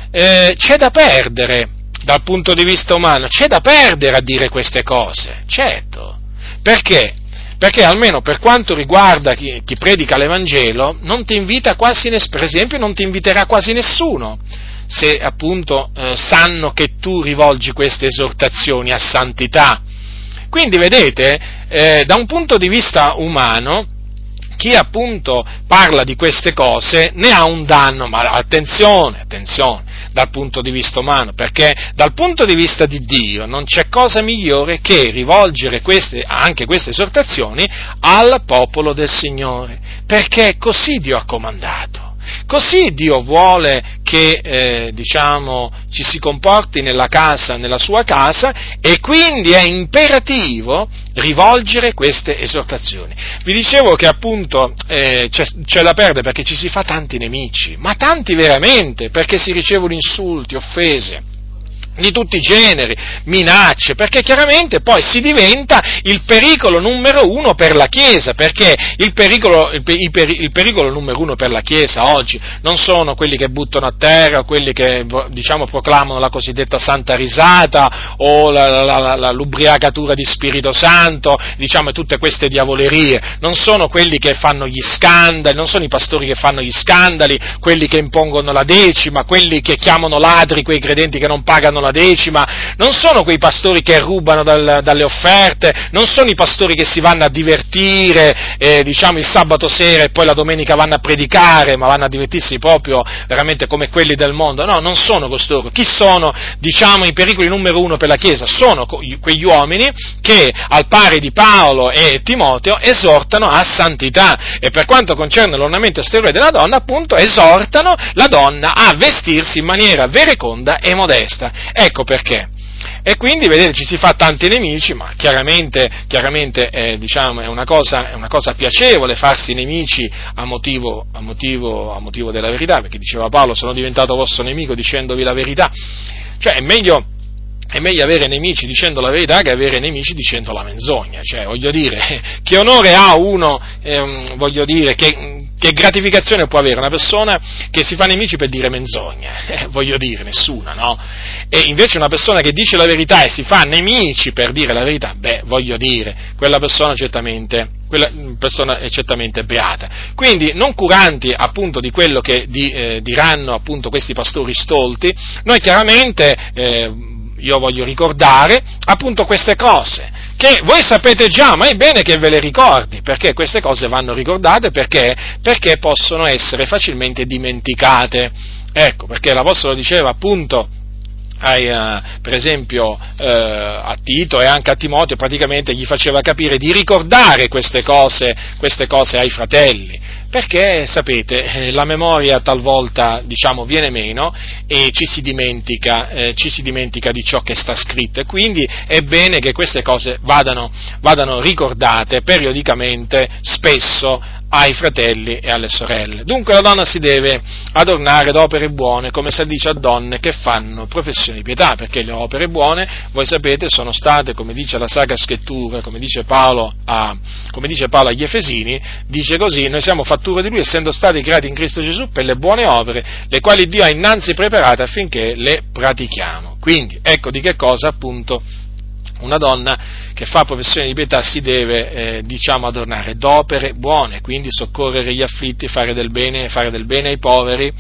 eh, c'è da perdere, dal punto di vista umano, c'è da perdere a dire queste cose, certo. Perché? Perché almeno per quanto riguarda chi, chi predica l'Evangelo, non ti invita quasi nessuno, per esempio non ti inviterà quasi nessuno, se appunto eh, sanno che tu rivolgi queste esortazioni a santità. Quindi vedete, eh, da un punto di vista umano, chi appunto parla di queste cose ne ha un danno, ma attenzione, attenzione, dal punto di vista umano, perché dal punto di vista di Dio non c'è cosa migliore che rivolgere queste, anche queste esortazioni al popolo del Signore, perché così Dio ha comandato. Così Dio vuole che eh, diciamo, ci si comporti nella casa, nella sua casa, e quindi è imperativo rivolgere queste esortazioni. Vi dicevo che appunto eh, c'è, c'è da perdere perché ci si fa tanti nemici, ma tanti veramente, perché si ricevono insulti, offese di tutti i generi, minacce, perché chiaramente poi si diventa il pericolo numero uno per la Chiesa, perché il pericolo, il, il pericolo, numero uno per la Chiesa oggi non sono quelli che buttano a terra, quelli che diciamo, proclamano la cosiddetta santa risata o la, la, la, l'ubriacatura di Spirito Santo, diciamo tutte queste diavolerie, non sono quelli che fanno gli scandali, non sono i pastori che fanno gli scandali, quelli che impongono la decima, quelli che chiamano ladri quei credenti che non pagano la la decima, non sono quei pastori che rubano dal, dalle offerte, non sono i pastori che si vanno a divertire, eh, diciamo il sabato sera e poi la domenica vanno a predicare, ma vanno a divertirsi proprio veramente come quelli del mondo, no, non sono costoro. Chi sono, diciamo, i pericoli numero uno per la Chiesa? Sono quegli uomini che, al pari di Paolo e Timoteo, esortano a santità e per quanto concerne l'ornamento esteriore della donna, appunto, esortano la donna a vestirsi in maniera vereconda e modesta. Ecco perché. E quindi, vedete, ci si fa tanti nemici, ma chiaramente, chiaramente eh, diciamo, è, una cosa, è, una cosa, piacevole farsi nemici a motivo, a, motivo, a motivo della verità, perché diceva Paolo, sono diventato vostro nemico dicendovi la verità. Cioè, è meglio, è meglio avere nemici dicendo la verità che avere nemici dicendo la menzogna. Cioè, voglio dire, che onore ha uno, ehm, voglio dire, che, che gratificazione può avere una persona che si fa nemici per dire menzogne? Eh, voglio dire, nessuna, no? E invece una persona che dice la verità e si fa nemici per dire la verità, beh, voglio dire, quella persona certamente, quella persona è certamente beata. Quindi, non curanti appunto di quello che di, eh, diranno appunto questi pastori stolti, noi chiaramente, eh, io voglio ricordare appunto queste cose che voi sapete già, ma è bene che ve le ricordi, perché queste cose vanno ricordate perché, perché possono essere facilmente dimenticate. Ecco, perché l'Apostolo diceva appunto per esempio uh, a Tito e anche a Timoteo praticamente gli faceva capire di ricordare queste cose, queste cose ai fratelli. Perché sapete, eh, la memoria talvolta diciamo, viene meno e ci si, dimentica, eh, ci si, dimentica, di ciò che sta scritto. Quindi è bene che queste cose vadano, vadano ricordate periodicamente, spesso, ai fratelli e alle sorelle. Dunque la donna si deve adornare d'opere buone, come si dice a donne che fanno professione di pietà, perché le opere buone, voi sapete, sono state, come dice la Sacra Scrittura, come dice Paolo, a, come dice Paolo agli Efesini, dice così, noi siamo fattura di Lui, essendo stati creati in Cristo Gesù per le buone opere, le quali Dio ha innanzi preparate affinché le pratichiamo. Quindi, ecco di che cosa appunto una donna che fa professione di pietà si deve, eh, diciamo, adornare. D'opere buone, quindi soccorrere gli afflitti, fare del bene, fare del bene ai poveri,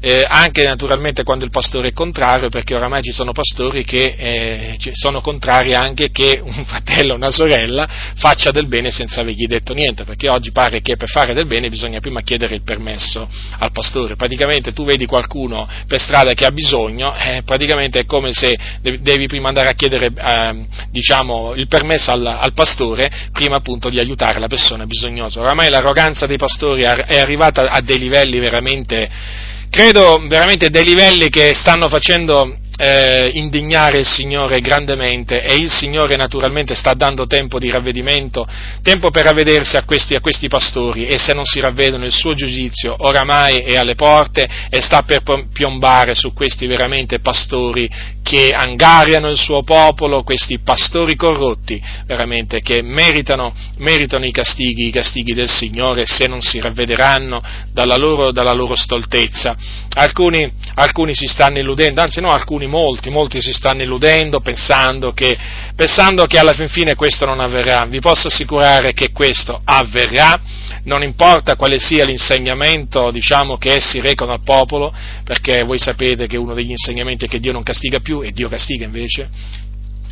eh, anche naturalmente quando il pastore è contrario, perché oramai ci sono pastori che eh, sono contrari anche che un fratello o una sorella faccia del bene senza avergli detto niente, perché oggi pare che per fare del bene bisogna prima chiedere il permesso al pastore. Praticamente tu vedi qualcuno per strada che ha bisogno, eh, praticamente è come se devi prima andare a chiedere eh, diciamo, il permesso al, al, pastore prima appunto di aiutare la persona bisognosa. Oramai l'arroganza dei pastori è arrivata a dei livelli veramente credo veramente dei livelli che stanno facendo eh, indignare il Signore grandemente e il Signore naturalmente sta dando tempo di ravvedimento, tempo per ravvedersi a questi, a questi pastori e se non si ravvedono il suo giudizio oramai è alle porte e sta per piombare su questi veramente pastori che angariano il suo popolo, questi pastori corrotti, veramente che meritano, meritano i, castighi, i castighi del Signore se non si ravvederanno dalla loro, dalla loro stoltezza. Alcuni, alcuni si stanno illudendo, anzi no, alcuni alcuni, molti, molti si stanno illudendo pensando che, pensando che alla fin fine questo non avverrà. Vi posso assicurare che questo avverrà, non importa quale sia l'insegnamento diciamo, che essi recano al popolo, perché voi sapete che uno degli insegnamenti è che Dio non castiga più e Dio castiga invece,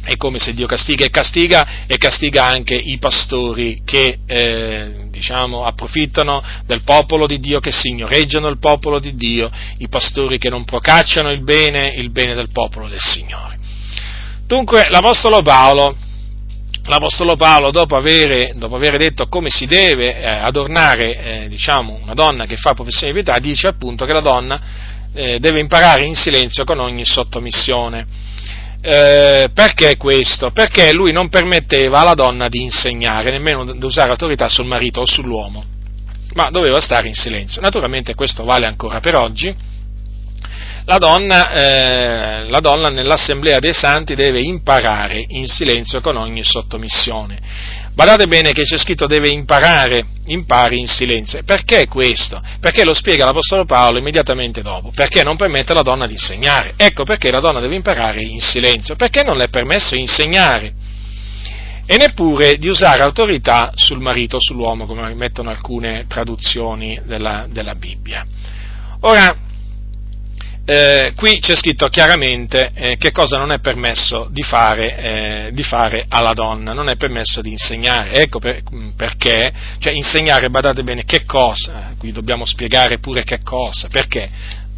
è come se Dio castiga e castiga e castiga anche i pastori che eh, diciamo, approfittano del popolo di Dio, che signoreggiano il popolo di Dio, i pastori che non procacciano il bene, il bene del popolo del Signore. Dunque l'Apostolo Paolo, l'Apostolo Paolo dopo avere, dopo avere detto come si deve eh, adornare eh, diciamo, una donna che fa professione di pietà, dice appunto che la donna eh, deve imparare in silenzio con ogni sottomissione eh, perché questo? Perché lui non permetteva alla donna di insegnare, nemmeno di usare autorità sul marito o sull'uomo, ma doveva stare in silenzio. Naturalmente questo vale ancora per oggi. La donna, eh, la donna nell'assemblea dei santi deve imparare in silenzio con ogni sottomissione Badate bene che c'è scritto deve imparare, impari in silenzio. Perché questo? Perché lo spiega l'Apostolo Paolo immediatamente dopo. Perché non permette alla donna di insegnare. Ecco perché la donna deve imparare in silenzio. Perché non le è permesso insegnare. E neppure di usare autorità sul marito sull'uomo, come mettono alcune traduzioni della, della Bibbia. Ora, eh, qui c'è scritto chiaramente eh, che cosa non è permesso di fare, eh, di fare, alla donna, non è permesso di insegnare. Ecco per, mm, perché, cioè insegnare, badate bene, che cosa, qui dobbiamo spiegare pure che cosa, perché?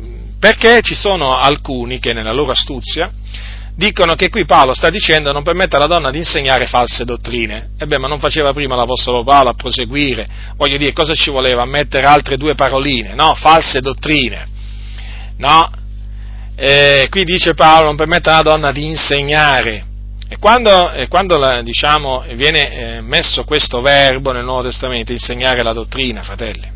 Mm, perché ci sono alcuni che nella loro astuzia dicono che qui Paolo sta dicendo non permette alla donna di insegnare false dottrine. Ebbene, ma non faceva prima l'Apostolo Paolo a proseguire? Voglio dire, cosa ci voleva? Mettere altre due paroline? No, false dottrine. No, eh, qui dice Paolo non permette alla donna di insegnare. E quando, quando diciamo, viene eh, messo questo verbo nel Nuovo Testamento, insegnare la dottrina, fratelli,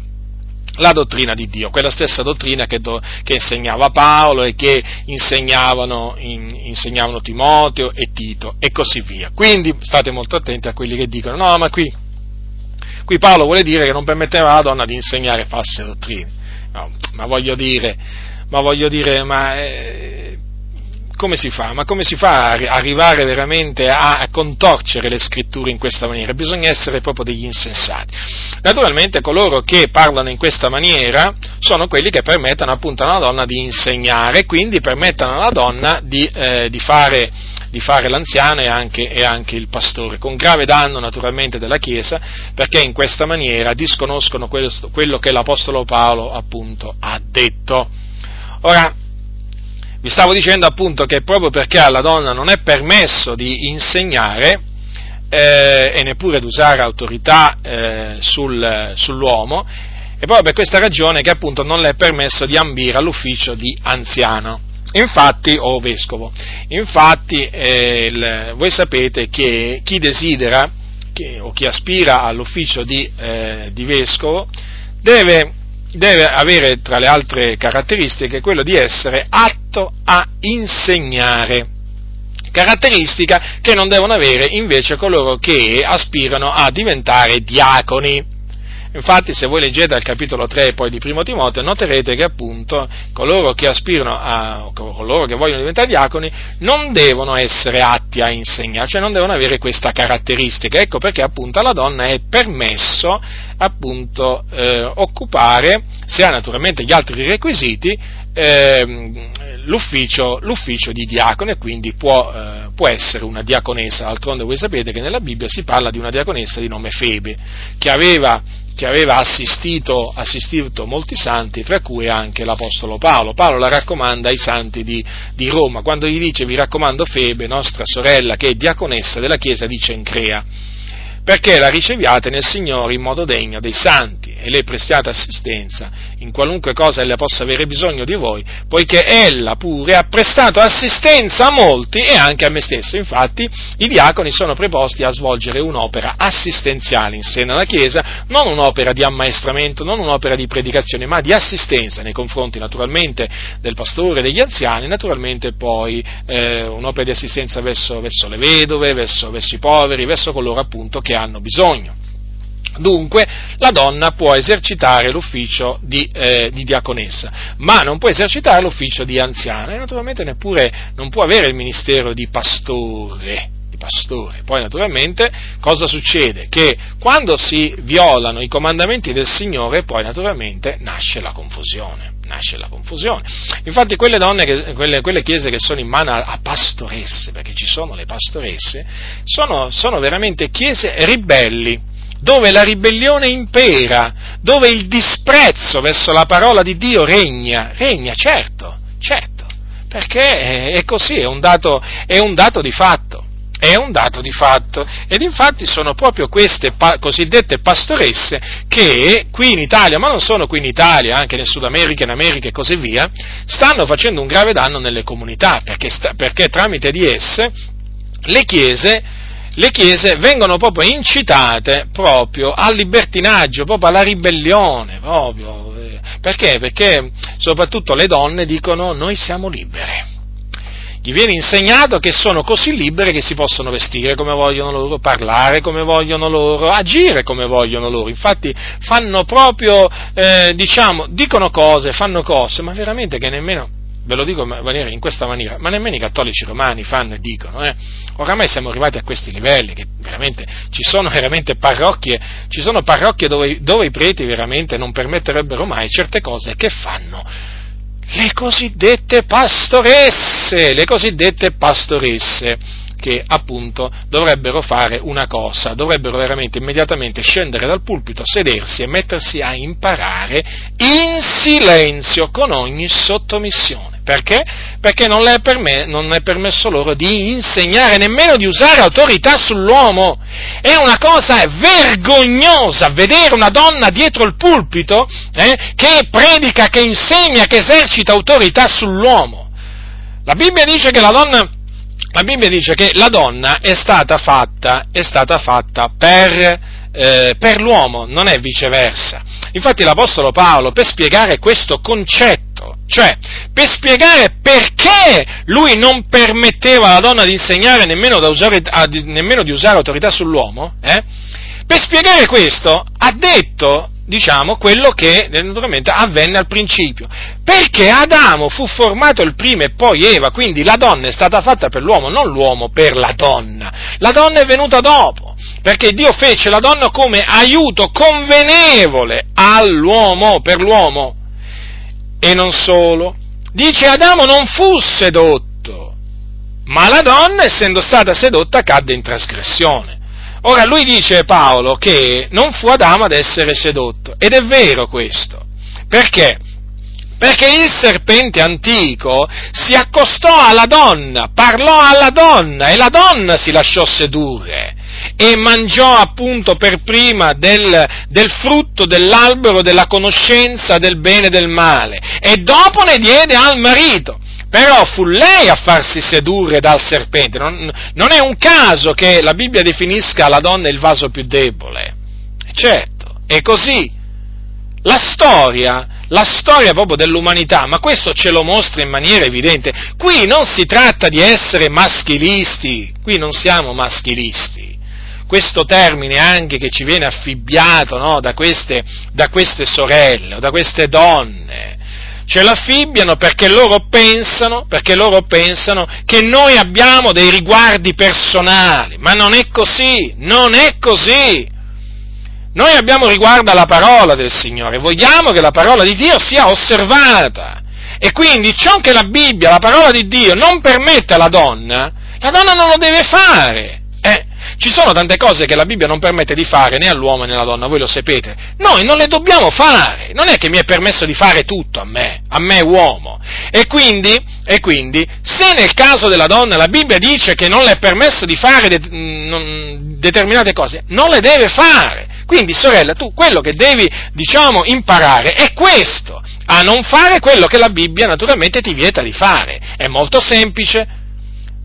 la dottrina di Dio, quella stessa dottrina che, do, che insegnava Paolo e che insegnavano, in, insegnavano, Timoteo e Tito e così via. Quindi state molto attenti a quelli che dicono no, ma qui, qui Paolo vuole dire che non permetteva alla donna di insegnare false dottrine. No, ma voglio dire, ma voglio dire, ma eh, come si fa? Ma come si fa a arrivare veramente a, contorcere le scritture in questa maniera? Bisogna essere proprio degli insensati. Naturalmente coloro che parlano in questa maniera sono quelli che permettono appunto alla donna di insegnare, quindi permettono alla donna di, eh, di fare di fare l'anziano e anche, e anche, il pastore, con grave danno naturalmente della Chiesa, perché in questa maniera disconoscono quello, quello che l'Apostolo Paolo appunto ha detto. Ora, vi stavo dicendo appunto che proprio perché alla donna non è permesso di insegnare eh, e neppure di usare autorità eh, sul, sull'uomo, è proprio per questa ragione che appunto non le è permesso di ambire all'ufficio di anziano. Infatti, o vescovo, infatti eh, il, voi sapete che chi desidera chi, o chi aspira all'ufficio di, eh, di vescovo deve, deve avere tra le altre caratteristiche quello di essere atto a insegnare caratteristica che non devono avere invece coloro che aspirano a diventare diaconi. Infatti, se voi leggete al capitolo 3 poi di Primo Timoteo, noterete che appunto coloro che aspirano a, coloro che vogliono diventare diaconi, non devono essere atti a insegnare, cioè non devono avere questa caratteristica. Ecco perché appunto alla donna è permesso appunto eh, occupare, se ha naturalmente gli altri requisiti, eh, l'ufficio, l'ufficio, di diacono e quindi può, eh, può, essere una diaconessa. D'altronde voi sapete che nella Bibbia si parla di una diaconessa di nome Febe, che aveva, che aveva assistito, assistito, molti santi, tra cui anche l'Apostolo Paolo. Paolo la raccomanda ai santi di, di Roma, quando gli dice vi raccomando Febe, nostra sorella, che è diaconessa della chiesa di Cencrea perché la riceviate nel Signore in modo degno dei santi e le prestiate assistenza in qualunque cosa ella possa avere bisogno di voi, poiché ella pure ha prestato assistenza a molti e anche a me stesso. Infatti i diaconi sono preposti a svolgere un'opera assistenziale in seno alla Chiesa, non un'opera di ammaestramento, non un'opera di predicazione, ma di assistenza nei confronti naturalmente del pastore, degli anziani, naturalmente poi eh, un'opera di assistenza verso, verso le vedove, verso, verso i poveri, verso coloro appunto che hanno bisogno. Dunque la donna può esercitare l'ufficio di, eh, di, diaconessa, ma non può esercitare l'ufficio di anziana e naturalmente neppure non può avere il ministero di pastore. Di pastore. Poi naturalmente cosa succede? Che quando si violano i comandamenti del Signore, poi naturalmente nasce la confusione. Nasce la confusione. Infatti quelle donne, che, quelle, quelle, chiese che sono in mano a, a, pastoresse, perché ci sono le pastoresse, sono, sono veramente chiese ribelli dove la ribellione impera, dove il disprezzo verso la parola di Dio regna, regna, certo, certo, perché è così, è un dato, è un dato di fatto. È un dato di fatto ed infatti sono proprio queste pa- cosiddette pastoresse che qui in Italia, ma non sono qui in Italia, anche nel Sud America, in America e così via, stanno facendo un grave danno nelle comunità perché, sta- perché tramite di esse le chiese le chiese vengono proprio incitate proprio al libertinaggio, proprio alla ribellione, proprio. Eh, perché? Perché soprattutto le donne dicono noi siamo libere. Gli viene insegnato che sono così libere che si possono vestire come vogliono loro, parlare come vogliono loro, agire come vogliono loro. Infatti fanno proprio, eh, diciamo, dicono cose, fanno cose, ma veramente che nemmeno ve lo dico in questa maniera, ma nemmeno i cattolici romani fanno e dicono, eh. oramai siamo arrivati a questi livelli, che veramente ci sono veramente parrocchie, ci sono parrocchie dove, dove i preti veramente non permetterebbero mai certe cose che fanno le cosiddette pastoresse, le cosiddette pastoresse che appunto dovrebbero fare una cosa, dovrebbero veramente immediatamente scendere dal pulpito, sedersi e mettersi a imparare in silenzio con ogni sottomissione. Perché? Perché non è, perme- non è, permesso loro di insegnare, nemmeno di usare autorità sull'uomo. È una cosa vergognosa vedere una donna dietro il pulpito eh, che predica, che insegna, che esercita autorità sull'uomo. La Bibbia dice che la donna la Bibbia dice che la donna è stata fatta, è stata fatta per, eh, per l'uomo, non è viceversa. Infatti l'Apostolo Paolo, per spiegare questo concetto, cioè per spiegare perché lui non permetteva alla donna di insegnare nemmeno, usare, nemmeno di usare autorità sull'uomo, eh, per spiegare questo ha detto diciamo, quello che naturalmente avvenne al principio. Perché Adamo fu formato il primo e poi Eva, quindi la donna è stata fatta per l'uomo, non l'uomo per la donna. La donna è venuta dopo, perché Dio fece la donna come aiuto convenevole all'uomo, per l'uomo. E non solo. Dice Adamo non fu sedotto, ma la donna, essendo stata sedotta, cadde in trasgressione. Ora lui dice Paolo che non fu Adamo ad essere sedotto, ed è vero questo. Perché? Perché il serpente antico si accostò alla donna, parlò alla donna e la donna si lasciò sedurre e mangiò appunto per prima del, del, frutto dell'albero della conoscenza del bene e del male e dopo ne diede al marito. Però fu lei a farsi sedurre dal serpente. Non, non, è un caso che la Bibbia definisca la donna il vaso più debole. Certo, è così. La storia, la storia proprio dell'umanità, ma questo ce lo mostra in maniera evidente. Qui non si tratta di essere maschilisti, qui non siamo maschilisti questo termine anche che ci viene affibbiato no, da, queste, da, queste, sorelle o da queste donne. Ce l'affibbiano perché loro, pensano, perché loro pensano che noi abbiamo dei riguardi personali, ma non è così, non è così. Noi abbiamo riguardo alla parola del Signore, vogliamo che la parola di Dio sia osservata. E quindi ciò che la Bibbia, la parola di Dio, non permette alla donna, la donna non lo deve fare. Ci sono tante cose che la Bibbia non permette di fare né all'uomo né alla donna, voi lo sapete. Noi non le dobbiamo fare, non è che mi è permesso di fare tutto a me, a me uomo. E quindi, e quindi se nel caso della donna la Bibbia dice che non le è permesso di fare de- non, determinate cose, non le deve fare. Quindi, sorella, tu quello che devi, diciamo, imparare è questo, a non fare quello che la Bibbia naturalmente ti vieta di fare. È molto semplice,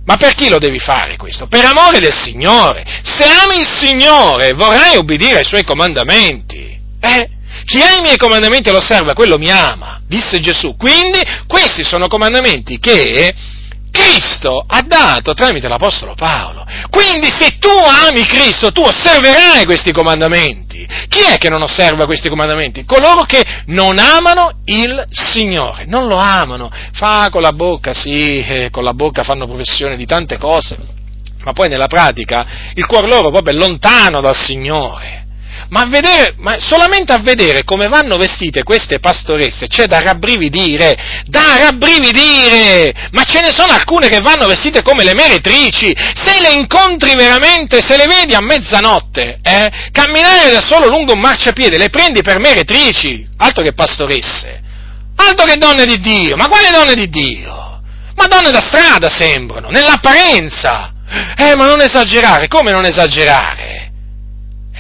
ma per chi lo devi fare questo? Per amore del Signore. Se ami il Signore vorrai obbedire ai Suoi comandamenti. Eh? Chi ha i miei comandamenti e lo osserva, quello mi ama, disse Gesù. Quindi questi sono comandamenti che Cristo ha dato tramite l'Apostolo Paolo. Quindi se tu ami Cristo, tu osserverai questi comandamenti. Chi è che non osserva questi comandamenti? Coloro che non amano il Signore, non lo amano. Fa con la bocca, sì, eh, con la bocca fanno professione di tante cose, ma poi nella pratica il cuore loro proprio è lontano dal Signore ma, a vedere, ma solamente a vedere come vanno vestite queste pastoresse c'è da rabbrividire, da rabbrividire, ma ce ne sono alcune che vanno vestite come le meretrici, se le incontri veramente, se le vedi a mezzanotte, eh, camminare da solo lungo un marciapiede, le prendi per meretrici, altro che pastoresse, altro che donne di Dio, ma quale donne di Dio? Ma donne da strada sembrano, nell'apparenza. Eh, ma non esagerare, come non esagerare?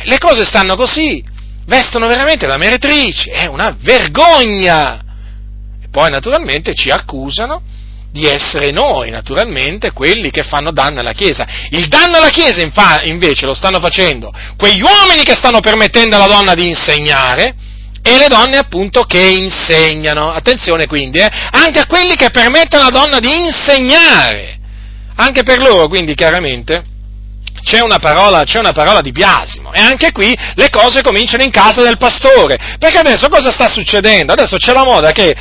Le cose stanno così, vestono veramente da meretrici, è una vergogna. E poi naturalmente ci accusano di essere noi, naturalmente, quelli che fanno danno alla Chiesa. Il danno alla Chiesa infa- invece lo stanno facendo quegli uomini che stanno permettendo alla donna di insegnare e le donne appunto che insegnano. Attenzione quindi, eh, anche a quelli che permettono alla donna di insegnare. Anche per loro, quindi, chiaramente, c'è una, parola, c'è una parola di biasimo. E anche qui le cose cominciano in casa del pastore. Perché adesso cosa sta succedendo? Adesso c'è la moda che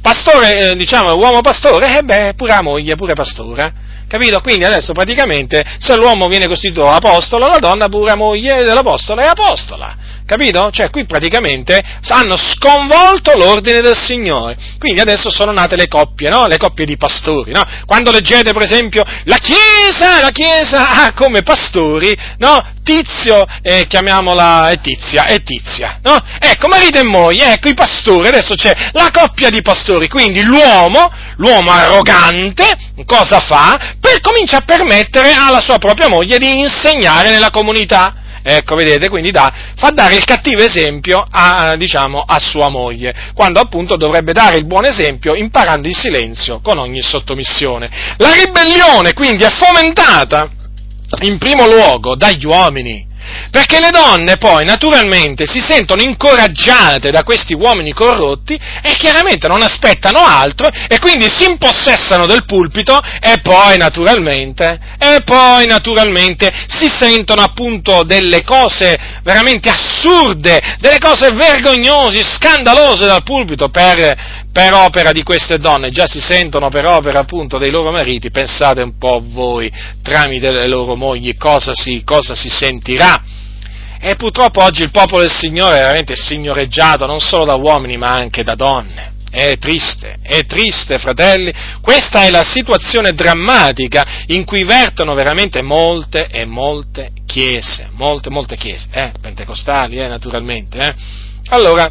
pastore, eh, diciamo, uomo pastore, e eh beh, pure la moglie, pure pastora. Capito? Quindi adesso praticamente se l'uomo viene costituito apostolo, la donna pure moglie dell'apostolo è apostola. Capito? Cioè qui praticamente hanno sconvolto l'ordine del Signore. Quindi adesso sono nate le coppie, no? Le coppie di pastori, no? Quando leggete per esempio la Chiesa, la Chiesa ha come pastori, no? Tizio, eh, chiamiamola è Tizia, è Tizia, no? Ecco, marito e moglie, ecco i pastori, adesso c'è la coppia di pastori, quindi l'uomo, l'uomo arrogante, cosa fa? Per, comincia a permettere alla sua propria moglie di insegnare nella comunità. Ecco, vedete, quindi da, fa dare il cattivo esempio a, diciamo, a sua moglie, quando appunto dovrebbe dare il buon esempio imparando in silenzio con ogni sottomissione. La ribellione quindi è fomentata in primo luogo dagli uomini, perché le donne poi naturalmente si sentono incoraggiate da questi uomini corrotti e chiaramente non aspettano altro e quindi si impossessano del pulpito e poi naturalmente, e poi naturalmente si sentono appunto delle cose veramente assurde, delle cose vergognose, scandalose dal pulpito per, per opera di queste donne, già si sentono per opera appunto dei loro mariti, pensate un po' voi, tramite le loro mogli, cosa si, cosa si sentirà. E purtroppo oggi il popolo del Signore è veramente signoreggiato non solo da uomini ma anche da donne. È triste, è triste, fratelli. Questa è la situazione drammatica in cui vertono veramente molte e molte chiese, molte, molte chiese, eh, pentecostali, eh, naturalmente. Eh. Allora,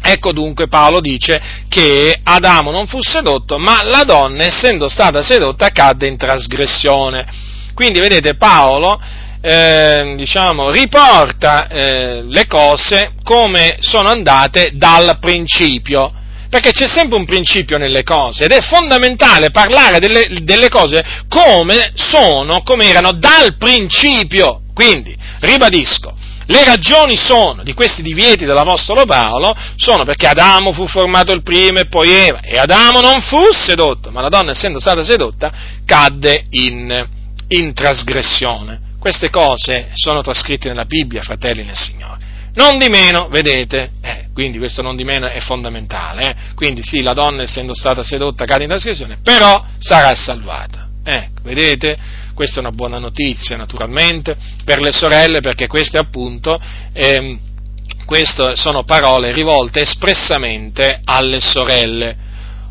Ecco dunque Paolo dice che Adamo non fu sedotto, ma la donna, essendo stata sedotta, cadde in trasgressione. Quindi vedete Paolo eh, diciamo, riporta eh, le cose come sono andate dal principio, perché c'è sempre un principio nelle cose ed è fondamentale parlare delle, delle cose come sono, come erano dal principio. Quindi, ribadisco, le ragioni sono, di questi divieti dell'Apostolo Paolo, sono perché Adamo fu formato il primo e poi Eva, e Adamo non fu sedotto, ma la donna essendo stata sedotta cadde in, in trasgressione. Queste cose sono trascritte nella Bibbia, fratelli nel Signore. Non di meno, vedete, eh, quindi questo non di meno è fondamentale, eh? quindi sì, la donna essendo stata sedotta cade in trasgressione, però sarà salvata. Ecco, vedete? Questa è una buona notizia, naturalmente, per le sorelle, perché queste appunto ehm, queste sono parole rivolte espressamente alle sorelle.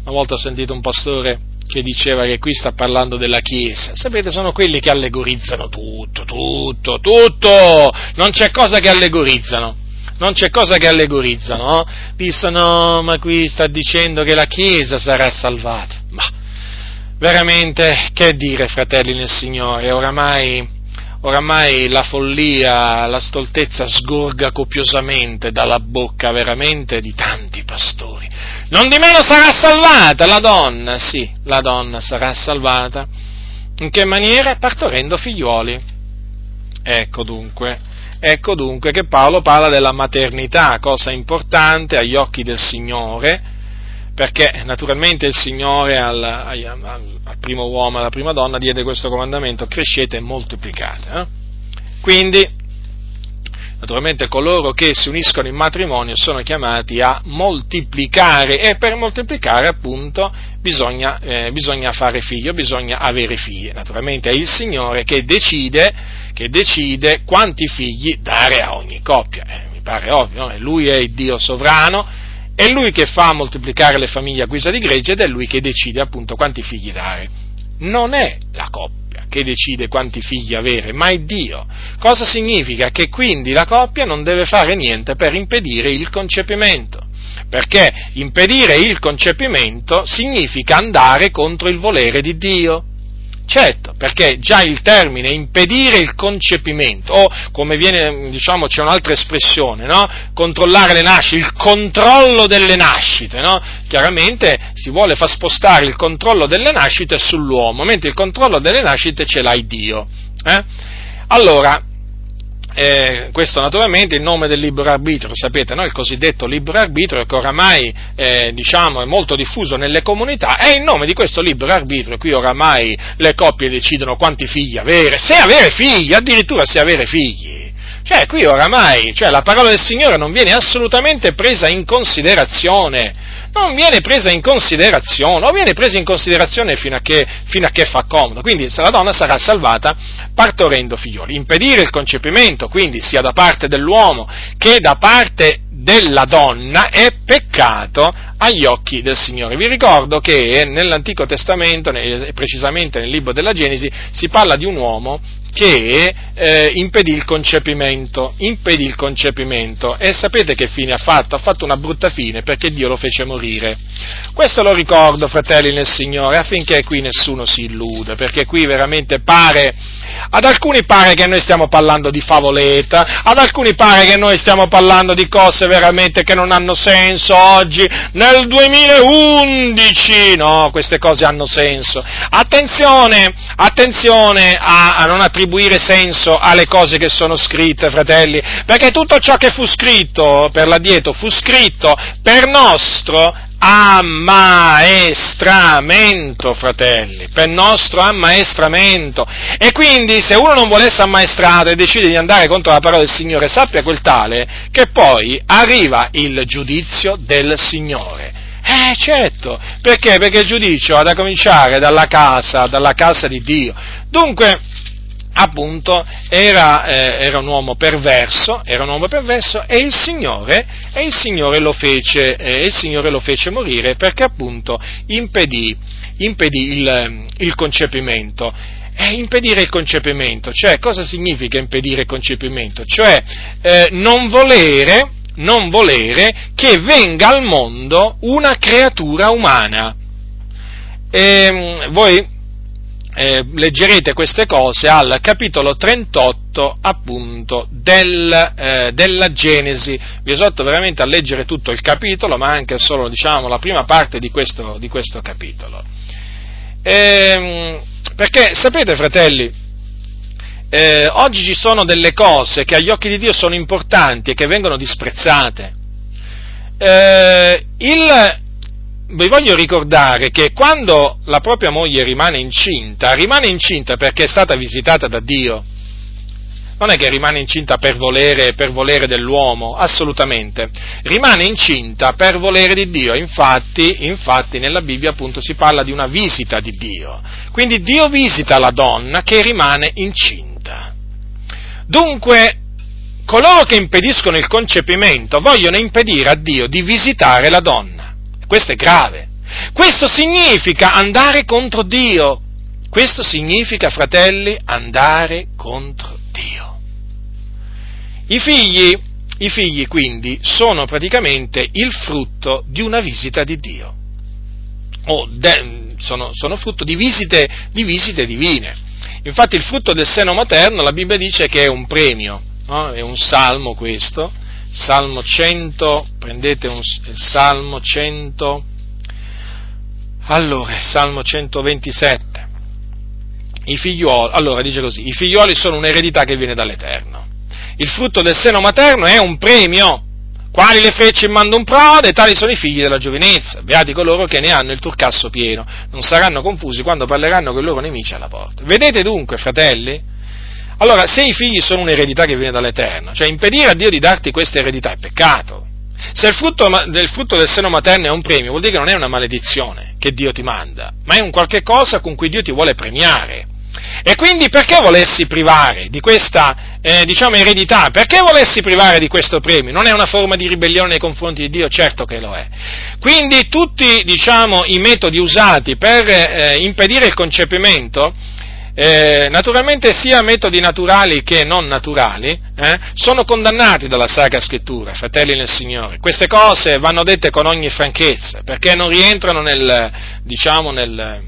Una volta ho sentito un pastore che diceva che qui sta parlando della Chiesa. Sapete, sono quelli che allegorizzano tutto, tutto, tutto. Non c'è cosa che allegorizzano. Non c'è cosa che allegorizzano. No? Dicono, ma qui sta dicendo che la Chiesa sarà salvata. Ma veramente, che dire, fratelli nel Signore, oramai, oramai la follia, la stoltezza sgorga copiosamente dalla bocca veramente di tanti pastori. Non di meno sarà salvata la donna, sì, la donna sarà salvata. In che maniera? Partorendo figliuoli. Ecco dunque, ecco dunque che Paolo parla della maternità, cosa importante agli occhi del Signore, perché naturalmente il Signore al, al, primo uomo alla prima donna diede questo comandamento, crescete e moltiplicate. Eh? Quindi, naturalmente coloro che si uniscono in matrimonio sono chiamati a moltiplicare e per moltiplicare appunto bisogna, eh, bisogna fare figlio, bisogna avere figli. Naturalmente è il Signore che decide, che decide quanti figli dare a ogni coppia. Eh, mi pare ovvio, no? Lui è il Dio sovrano è lui che fa moltiplicare le famiglie a guisa di gregge ed è lui che decide appunto quanti figli dare. Non è la coppia che decide quanti figli avere, ma è Dio. Cosa significa? Che quindi la coppia non deve fare niente per impedire il concepimento. Perché impedire il concepimento significa andare contro il volere di Dio. Certo, perché già il termine impedire il concepimento, o come viene, diciamo, c'è un'altra espressione, no? Controllare le nascite, il controllo delle nascite, no? Chiaramente si vuole far spostare il controllo delle nascite sull'uomo, mentre il controllo delle nascite ce l'ha Dio. Eh? Allora, eh, questo naturalmente in nome del libero arbitrio, sapete, no? il cosiddetto libero arbitrio che oramai eh, diciamo, è molto diffuso nelle comunità, e in nome di questo libero arbitrio qui oramai le coppie decidono quanti figli avere, se avere figli, addirittura se avere figli. Cioè, qui oramai, cioè, la parola del Signore non viene assolutamente presa in considerazione non viene presa in considerazione, o viene presa in considerazione fino a, che, fino a che fa comodo. Quindi la donna sarà salvata partorendo figlioli. Impedire il concepimento, quindi sia da parte dell'uomo che da parte della donna, è peccato agli occhi del Signore. Vi ricordo che nell'Antico Testamento, precisamente nel libro della Genesi, si parla di un uomo che eh, impedì il concepimento, impedì il concepimento e sapete che fine ha fatto? Ha fatto una brutta fine perché Dio lo fece morire. Questo lo ricordo, fratelli nel Signore, affinché qui nessuno si illuda, perché qui veramente pare, ad alcuni pare che noi stiamo parlando di favoletta, ad alcuni pare che noi stiamo parlando di cose veramente che non hanno senso oggi, nel 2011, no, queste cose hanno senso. Attenzione, attenzione a, a non attribuire senso alle cose che sono scritte, fratelli, perché tutto ciò che fu scritto per l'adieto fu scritto per nostro ammaestramento, fratelli, per nostro ammaestramento. E quindi se uno non vuole essere ammaestrato e decide di andare contro la parola del Signore, sappia quel tale che poi arriva il giudizio del Signore. Eh certo, perché? Perché il giudizio ha da cominciare dalla casa, dalla casa di Dio. Dunque, appunto era, eh, era, un uomo perverso, era un uomo perverso e il Signore, e il Signore, lo, fece, eh, il Signore lo fece morire perché appunto impedì, impedì il, il concepimento. E impedire il concepimento, cioè cosa significa impedire il concepimento? Cioè eh, non volere, non volere che venga al mondo una creatura umana. E, ehm, voi eh, leggerete queste cose al capitolo 38 appunto, del, eh, della Genesi. Vi esorto veramente a leggere tutto il capitolo, ma anche solo diciamo, la prima parte di questo, di questo capitolo. Ehm, perché sapete, fratelli, eh, oggi ci sono delle cose che agli occhi di Dio sono importanti e che vengono disprezzate. Eh, il, vi voglio ricordare che quando la propria moglie rimane incinta, rimane incinta perché è stata visitata da Dio. Non è che rimane incinta per volere, per volere dell'uomo, assolutamente. Rimane incinta per volere di Dio. Infatti, infatti, nella Bibbia appunto si parla di una visita di Dio. Quindi Dio visita la donna che rimane incinta. Dunque, coloro che impediscono il concepimento vogliono impedire a Dio di visitare la donna. Questo è grave. Questo significa andare contro Dio. Questo significa, fratelli, andare contro Dio. I figli, i figli quindi sono praticamente il frutto di una visita di Dio. O de, sono, sono, frutto di visite, di visite, divine. Infatti il frutto del seno materno, la Bibbia dice che è un premio, no? è un salmo questo, Salmo 100, prendete un, il Salmo 100, allora, Salmo 127. I figlioli, allora dice così, i figlioli sono un'eredità che viene dall'Eterno. Il frutto del seno materno è un premio. Quali le frecce in mando un prode, tali sono i figli della giovinezza. Beati coloro che ne hanno il turcasso pieno. Non saranno confusi quando parleranno con i loro nemici alla porta. Vedete dunque, fratelli, allora, se i figli sono un'eredità che viene dall'Eterno, cioè impedire a Dio di darti questa eredità è peccato. Se il frutto del, frutto del seno materno è un premio, vuol dire che non è una maledizione che Dio ti manda, ma è un qualche cosa con cui Dio ti vuole premiare. E quindi perché volessi privare di questa, eh, diciamo, eredità? Perché volessi privare di questo premio? Non è una forma di ribellione nei confronti di Dio? Certo che lo è. Quindi tutti, diciamo, i metodi usati per eh, impedire il concepimento eh, naturalmente sia metodi naturali che non naturali, eh, sono condannati dalla Sacra Scrittura, fratelli nel Signore. Queste cose vanno dette con ogni franchezza, perché non rientrano nel, diciamo, nel,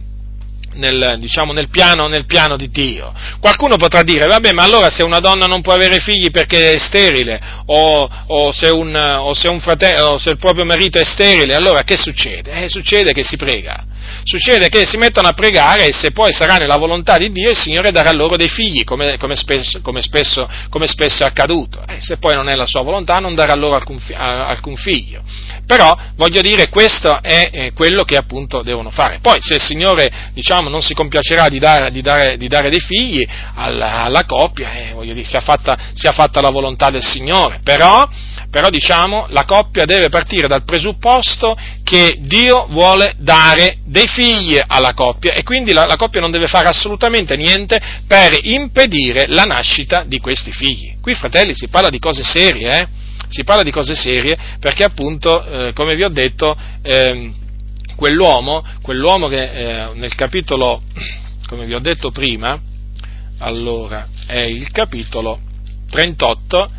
nel, diciamo, nel, piano, nel, piano, di Dio. Qualcuno potrà dire, vabbè, ma allora se una donna non può avere figli perché è sterile, o, o, se, un, o, se, fratello, o se, il proprio marito è sterile, allora che succede? Eh, succede che si prega succede che si mettono a pregare e se poi sarà nella volontà di Dio il Signore darà loro dei figli, come, come, spesso, come, spesso, come spesso, è accaduto. E se poi non è la sua volontà non darà loro alcun, alcun figlio. Però, voglio dire, questo è, è, quello che appunto devono fare. Poi, se il Signore, diciamo, non si compiacerà di dare, di dare, di dare dei figli alla, alla coppia, eh, voglio dire, sia fatta, sia fatta la volontà del Signore. Però, però diciamo la coppia deve partire dal presupposto che Dio vuole dare dei figli alla coppia e quindi la, la, coppia non deve fare assolutamente niente per impedire la nascita di questi figli. Qui fratelli si parla di cose serie, eh? si parla di cose serie perché appunto, eh, come vi ho detto, eh, quell'uomo, quell'uomo che eh, nel capitolo, come vi ho detto prima, allora è il capitolo 38,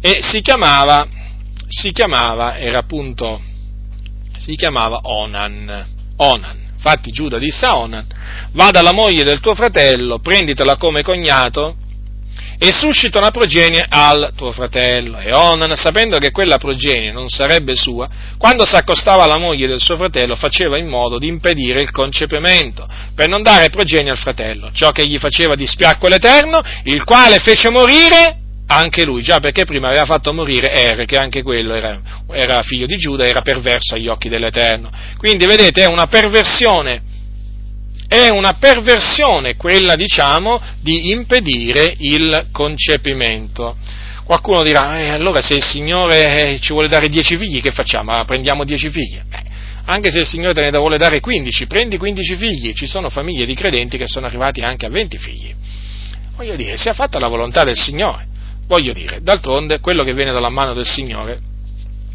e si chiamava, si chiamava, era appunto, si chiamava Onan, Onan. Infatti Giuda disse a Onan, vada alla moglie del tuo fratello, prenditela come cognato e suscita una progenie al tuo fratello. E Onan, sapendo che quella progenie non sarebbe sua, quando si accostava alla moglie del suo fratello, faceva in modo di impedire il concepimento, per non dare progenie al fratello, ciò che gli faceva dispiacque l'Eterno, il quale fece morire anche lui, già perché prima aveva fatto morire Er, che anche quello era, era figlio di Giuda, era perverso agli occhi dell'Eterno. Quindi vedete, è una perversione, è una perversione quella, diciamo, di impedire il concepimento. Qualcuno dirà, eh, allora se il Signore ci vuole dare dieci figli, che facciamo? Ah, prendiamo dieci figli? Eh, anche se il Signore te ne vuole dare quindici, prendi quindici figli. Ci sono famiglie di credenti che sono arrivati anche a venti figli. Voglio dire, sia fatta la volontà del Signore. Voglio dire, d'altronde quello che viene dalla mano del Signore,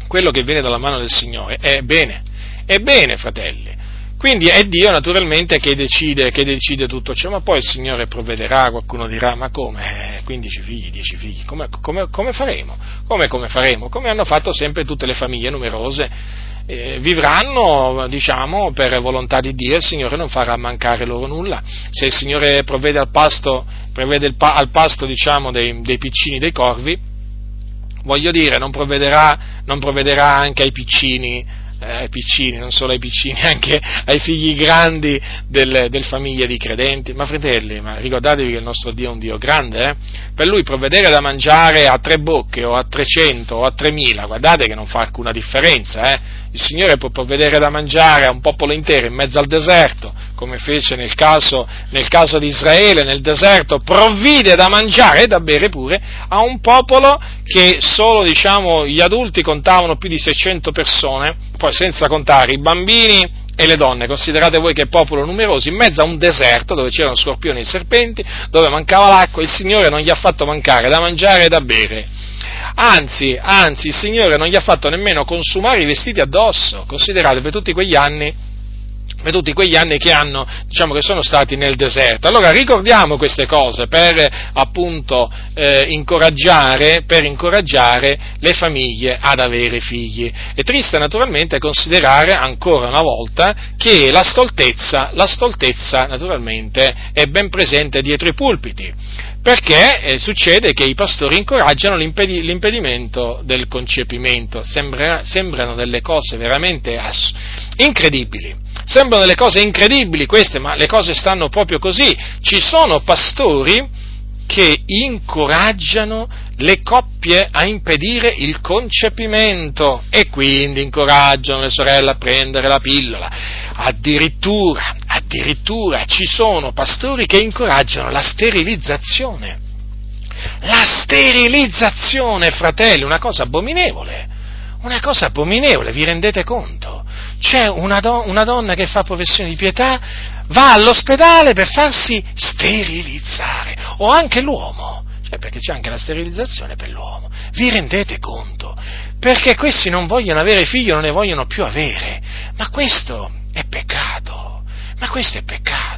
quello che viene dalla mano del Signore è bene, è bene, fratelli. Quindi è Dio naturalmente che decide, che decide tutto ciò, ma poi il Signore provvederà, qualcuno dirà, ma come? 15 eh, figli, 10 figli, come, come, come faremo? Come, come faremo? Come hanno fatto sempre tutte le famiglie numerose eh, vivranno, diciamo, per volontà di Dio, il Signore non farà mancare loro nulla. Se il Signore provvede al pasto, provvede pa- al pasto diciamo, dei, dei piccini dei corvi, voglio dire, non provvederà, non provvederà anche ai piccini eh, ai piccini, non solo ai piccini, anche ai figli grandi del, del famiglia di credenti. Ma fratelli, ma ricordatevi che il nostro Dio è un Dio grande, eh? per lui provvedere da mangiare a tre bocche o a trecento o a tremila, guardate che non fa alcuna differenza, eh? Il Signore può provvedere da mangiare a un popolo intero in mezzo al deserto, come fece nel caso, nel caso di Israele, nel deserto, provvide da mangiare e da bere pure a un popolo che solo diciamo, gli adulti contavano più di 600 persone, poi senza contare i bambini e le donne, considerate voi che popolo numeroso, in mezzo a un deserto dove c'erano scorpioni e serpenti, dove mancava l'acqua, il Signore non gli ha fatto mancare da mangiare e da bere Anzi, anzi, il Signore non gli ha fatto nemmeno consumare i vestiti addosso. Considerate per tutti quegli anni per tutti quegli anni che, hanno, diciamo, che sono stati nel deserto. Allora ricordiamo queste cose per appunto eh, incoraggiare, per incoraggiare le famiglie ad avere figli. È triste naturalmente considerare ancora una volta che la stoltezza, la stoltezza naturalmente è ben presente dietro i pulpiti perché eh, succede che i pastori incoraggiano l'impedi- l'impedimento del concepimento, Sembra, sembrano delle cose veramente ass- incredibili, sembrano delle cose incredibili queste, ma le cose stanno proprio così, ci sono pastori che incoraggiano le coppie a impedire il concepimento e quindi incoraggiano le sorelle a prendere la pillola. Addirittura, addirittura ci sono pastori che incoraggiano la sterilizzazione. La sterilizzazione, fratelli, una cosa abominevole. Una cosa abominevole, vi rendete conto? C'è una, do- una donna che fa professione di pietà, va all'ospedale per farsi sterilizzare, o anche l'uomo, cioè perché c'è anche la sterilizzazione per l'uomo. Vi rendete conto? Perché questi non vogliono avere figli, non ne vogliono più avere. Ma questo è peccato, ma questo è peccato.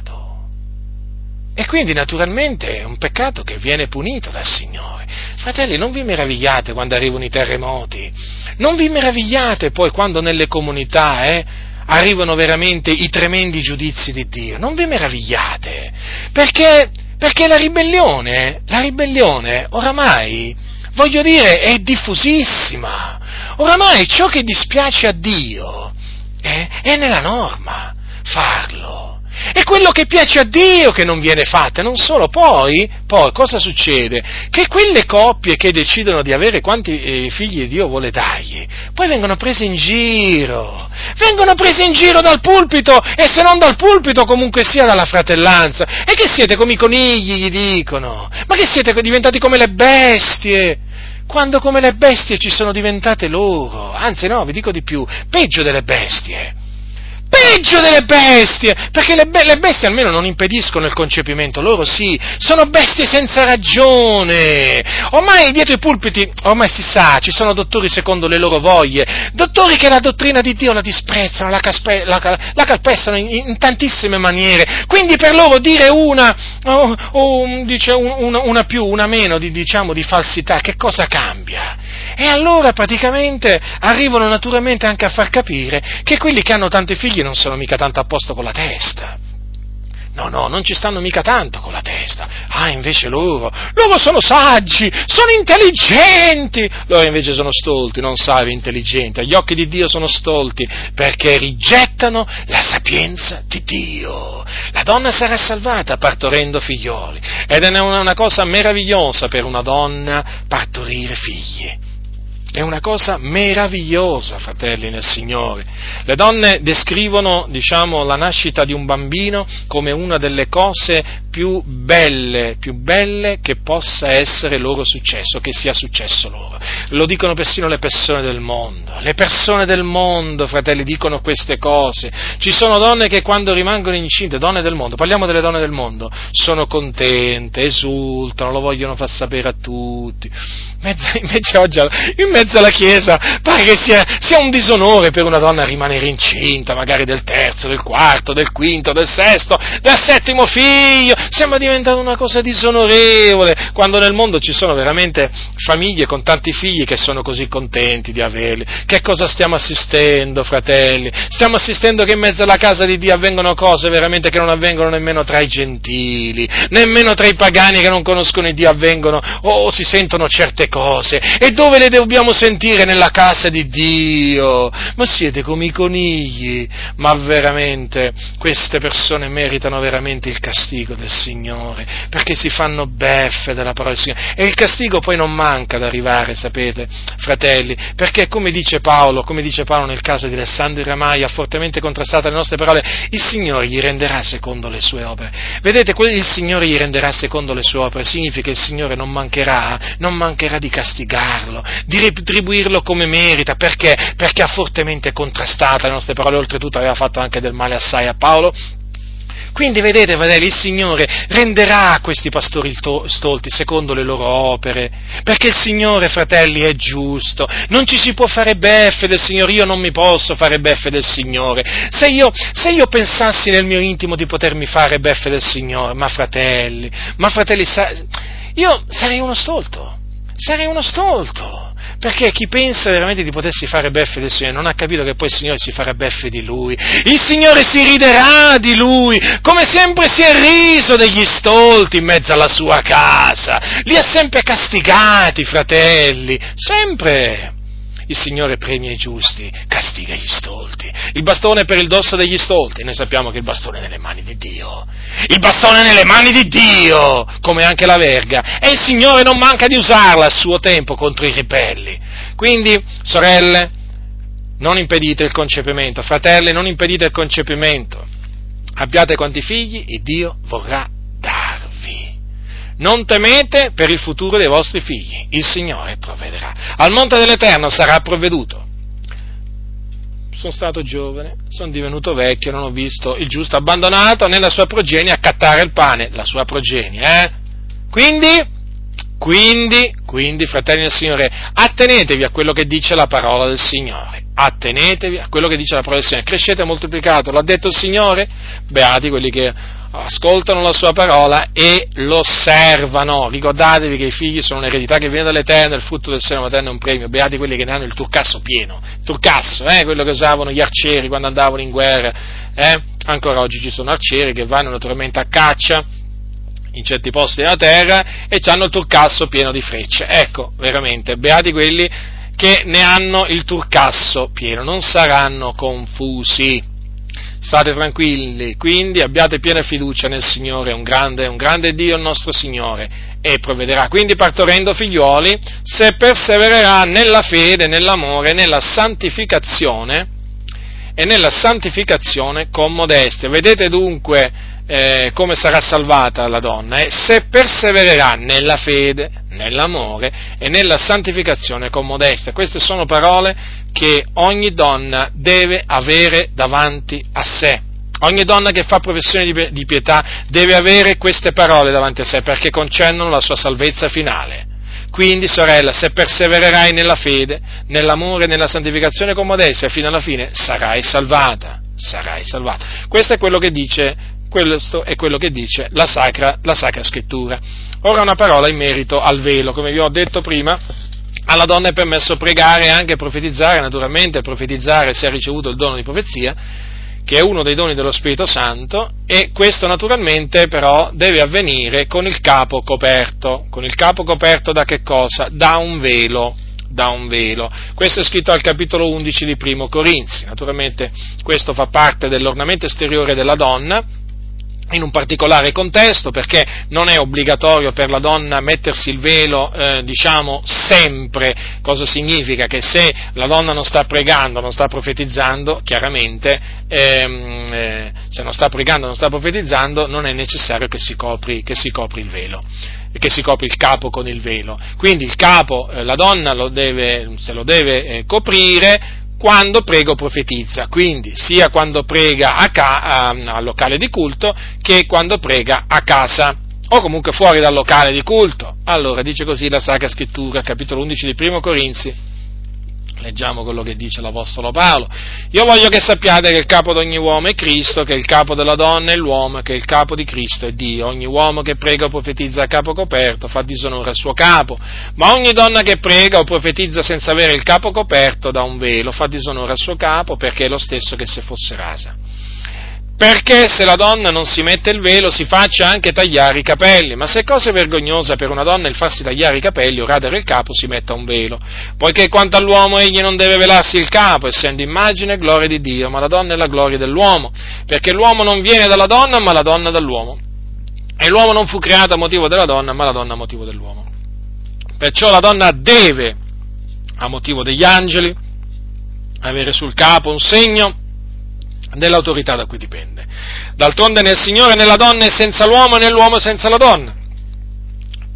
E quindi naturalmente è un peccato che viene punito dal Signore. Fratelli, non vi meravigliate quando arrivano i terremoti, non vi meravigliate poi quando nelle comunità eh, arrivano veramente i tremendi giudizi di Dio, non vi meravigliate, perché, perché la ribellione, la ribellione oramai, voglio dire, è diffusissima. Oramai ciò che dispiace a Dio eh, è nella norma farlo. È quello che piace a Dio che non viene fatto, non solo. Poi, poi, cosa succede? Che quelle coppie che decidono di avere quanti eh, figli Dio vuole dargli, poi vengono prese in giro, vengono prese in giro dal pulpito, e se non dal pulpito comunque sia dalla fratellanza. E che siete come i conigli, gli dicono, ma che siete diventati come le bestie quando come le bestie ci sono diventate loro, anzi no, vi dico di più, peggio delle bestie peggio delle bestie, perché le, be- le, bestie almeno non impediscono il concepimento, loro sì, sono bestie senza ragione. Ormai dietro i pulpiti, ormai si sa, ci sono dottori secondo le loro voglie, dottori che la dottrina di Dio la disprezzano, la, caspe- la, la calpestano in, in, tantissime maniere, quindi per loro dire una, o, o dice una, una, più, una meno di, diciamo, di falsità, che cosa cambia? E allora praticamente arrivano naturalmente anche a far capire che quelli che hanno tanti figli non sono mica tanto a posto con la testa. No, no, non ci stanno mica tanto con la testa. Ah, invece loro, loro sono saggi, sono intelligenti. Loro invece sono stolti, non savi, intelligenti. Agli occhi di Dio sono stolti perché rigettano la sapienza di Dio. La donna sarà salvata partorendo figlioli. Ed è una, una cosa meravigliosa per una donna partorire figli. È una cosa meravigliosa, fratelli nel Signore. Le donne descrivono, diciamo, la nascita di un bambino come una delle cose più belle, più belle che possa essere loro successo, che sia successo loro. Lo dicono persino le persone del mondo. Le persone del mondo, fratelli, dicono queste cose. Ci sono donne che quando rimangono incinte, donne del mondo, parliamo delle donne del mondo, sono contente, esultano, lo vogliono far sapere a tutti. Invece oggi, in mezzo mezzo alla Chiesa, pare che sia, sia, un disonore per una donna rimanere incinta, magari del terzo, del quarto, del quinto, del sesto, del settimo figlio, sembra diventare una cosa disonorevole, quando nel mondo ci sono veramente famiglie con tanti figli che sono così contenti di averli. Che cosa stiamo assistendo, fratelli? Stiamo assistendo che in mezzo alla casa di Dio avvengono cose veramente che non avvengono nemmeno tra i gentili, nemmeno tra i pagani che non conoscono il Dio avvengono o si sentono certe cose. E dove le dobbiamo sentire? Nella casa di Dio. Ma siete come i conigli. Ma veramente queste persone meritano veramente il castigo del Signore, perché si fanno beffe della parola del Signore. E il castigo poi non manca ad arrivare, sapete, fratelli, perché come dice Paolo, come dice Paolo nel caso di Alessandro Ramai, ha fortemente contrastato le nostre parole, il Signore gli renderà secondo le sue opere. Vedete, il Signore gli renderà secondo le sue opere, significa che il Signore non mancherà, non mancherà di castigarlo, di retribuirlo come merita, perché? Perché ha fortemente contrastato le nostre parole, oltretutto aveva fatto anche del male assai a Paolo, quindi vedete, fratelli, il Signore renderà questi pastori stolti secondo le loro opere, perché il Signore, fratelli, è giusto, non ci si può fare beffe del Signore, io non mi posso fare beffe del Signore. Se io, se io pensassi nel mio intimo di potermi fare beffe del Signore, ma fratelli, ma fratelli, io sarei uno stolto, sarei uno stolto. Perché chi pensa veramente di potersi fare beffe del Signore non ha capito che poi il Signore si farà beffe di lui. Il Signore si riderà di lui, come sempre si è riso degli stolti in mezzo alla sua casa. Li ha sempre castigati, fratelli, sempre. Il Signore premia i giusti, castiga gli stolti. Il bastone per il dosso degli stolti. Noi sappiamo che il bastone è nelle mani di Dio. Il bastone è nelle mani di Dio, come anche la verga. E il Signore non manca di usarla a suo tempo contro i ribelli. Quindi, sorelle, non impedite il concepimento. Fratelli, non impedite il concepimento. Abbiate quanti figli il Dio vorrà non temete per il futuro dei vostri figli, il Signore provvederà. Al monte dell'Eterno sarà provveduto. Sono stato giovane, sono divenuto vecchio, non ho visto il giusto abbandonato nella sua progenie a cattare il pane, la sua progenie, eh? Quindi, quindi, quindi, fratelli del Signore, attenetevi a quello che dice la parola del Signore. Attenetevi a quello che dice la parola del Signore. Crescete moltiplicato, l'ha detto il Signore? Beati quelli che ascoltano la sua parola e lo osservano. Ricordatevi che i figli sono un'eredità che viene dall'Eterno, il frutto del seno materno è un premio. Beati quelli che ne hanno il turcasso pieno. Turcasso, eh, quello che usavano gli arcieri quando andavano in guerra. Eh? Ancora oggi ci sono arcieri che vanno naturalmente a caccia in certi posti della terra e hanno il turcasso pieno di frecce. Ecco, veramente, beati quelli che ne hanno il turcasso pieno, non saranno confusi. State tranquilli, quindi abbiate piena fiducia nel Signore, un grande, un grande Dio il nostro Signore e provvederà. Quindi partorendo figliuoli, se persevererà nella fede, nell'amore, nella santificazione e nella santificazione con modestia. Vedete dunque eh, come sarà salvata la donna? Eh? Se persevererà nella fede, nell'amore e nella santificazione con modestia. Queste sono parole che ogni donna deve avere davanti a sé. Ogni donna che fa professione di pietà deve avere queste parole davanti a sé perché concernono la sua salvezza finale. Quindi, sorella, se persevererai nella fede, nell'amore, nella santificazione con modestia, fino alla fine sarai salvata. Sarai salvata. Questo è quello che dice, questo è quello che dice la Sacra, la Sacra Scrittura. Ora una parola in merito al velo, come vi ho detto prima, alla donna è permesso pregare e anche profetizzare, naturalmente profetizzare se ha ricevuto il dono di profezia, che è uno dei doni dello Spirito Santo, e questo naturalmente però deve avvenire con il capo coperto. Con il capo coperto da che cosa? Da un velo. Da un velo. Questo è scritto al capitolo 11 di Primo Corinzi. Naturalmente questo fa parte dell'ornamento esteriore della donna, in un particolare contesto, perché non è obbligatorio per la donna mettersi il velo, eh, diciamo, sempre. Cosa significa? Che se la donna non sta pregando, non sta profetizzando, chiaramente, ehm, eh, se non sta pregando, non sta profetizzando, non è necessario che si copri, che si copri il velo che si copri il capo con il velo. Quindi il capo, eh, la donna lo deve, se lo deve eh, coprire quando prega o profetizza, quindi sia quando prega a ca- al locale di culto che quando prega a casa o comunque fuori dal locale di culto. Allora dice così la Sacra Scrittura, capitolo 11 di Primo Corinzi, Leggiamo quello che dice l'Apostolo Paolo. Io voglio che sappiate che il capo di ogni uomo è Cristo, che il capo della donna è l'uomo, che il capo di Cristo è Dio. Ogni uomo che prega o profetizza a capo coperto fa disonore al suo capo, ma ogni donna che prega o profetizza senza avere il capo coperto da un velo fa disonore al suo capo perché è lo stesso che se fosse rasa perché se la donna non si mette il velo si faccia anche tagliare i capelli, ma se è cosa vergognosa per una donna il farsi tagliare i capelli o radere il capo si metta un velo, poiché quanto all'uomo egli non deve velarsi il capo, essendo immagine e gloria di Dio, ma la donna è la gloria dell'uomo, perché l'uomo non viene dalla donna, ma la donna dall'uomo. E l'uomo non fu creato a motivo della donna, ma la donna a motivo dell'uomo. Perciò la donna deve, a motivo degli angeli, avere sul capo un segno dell'autorità da cui dipende. D'altronde nel Signore né la donna è senza l'uomo né l'uomo senza la donna.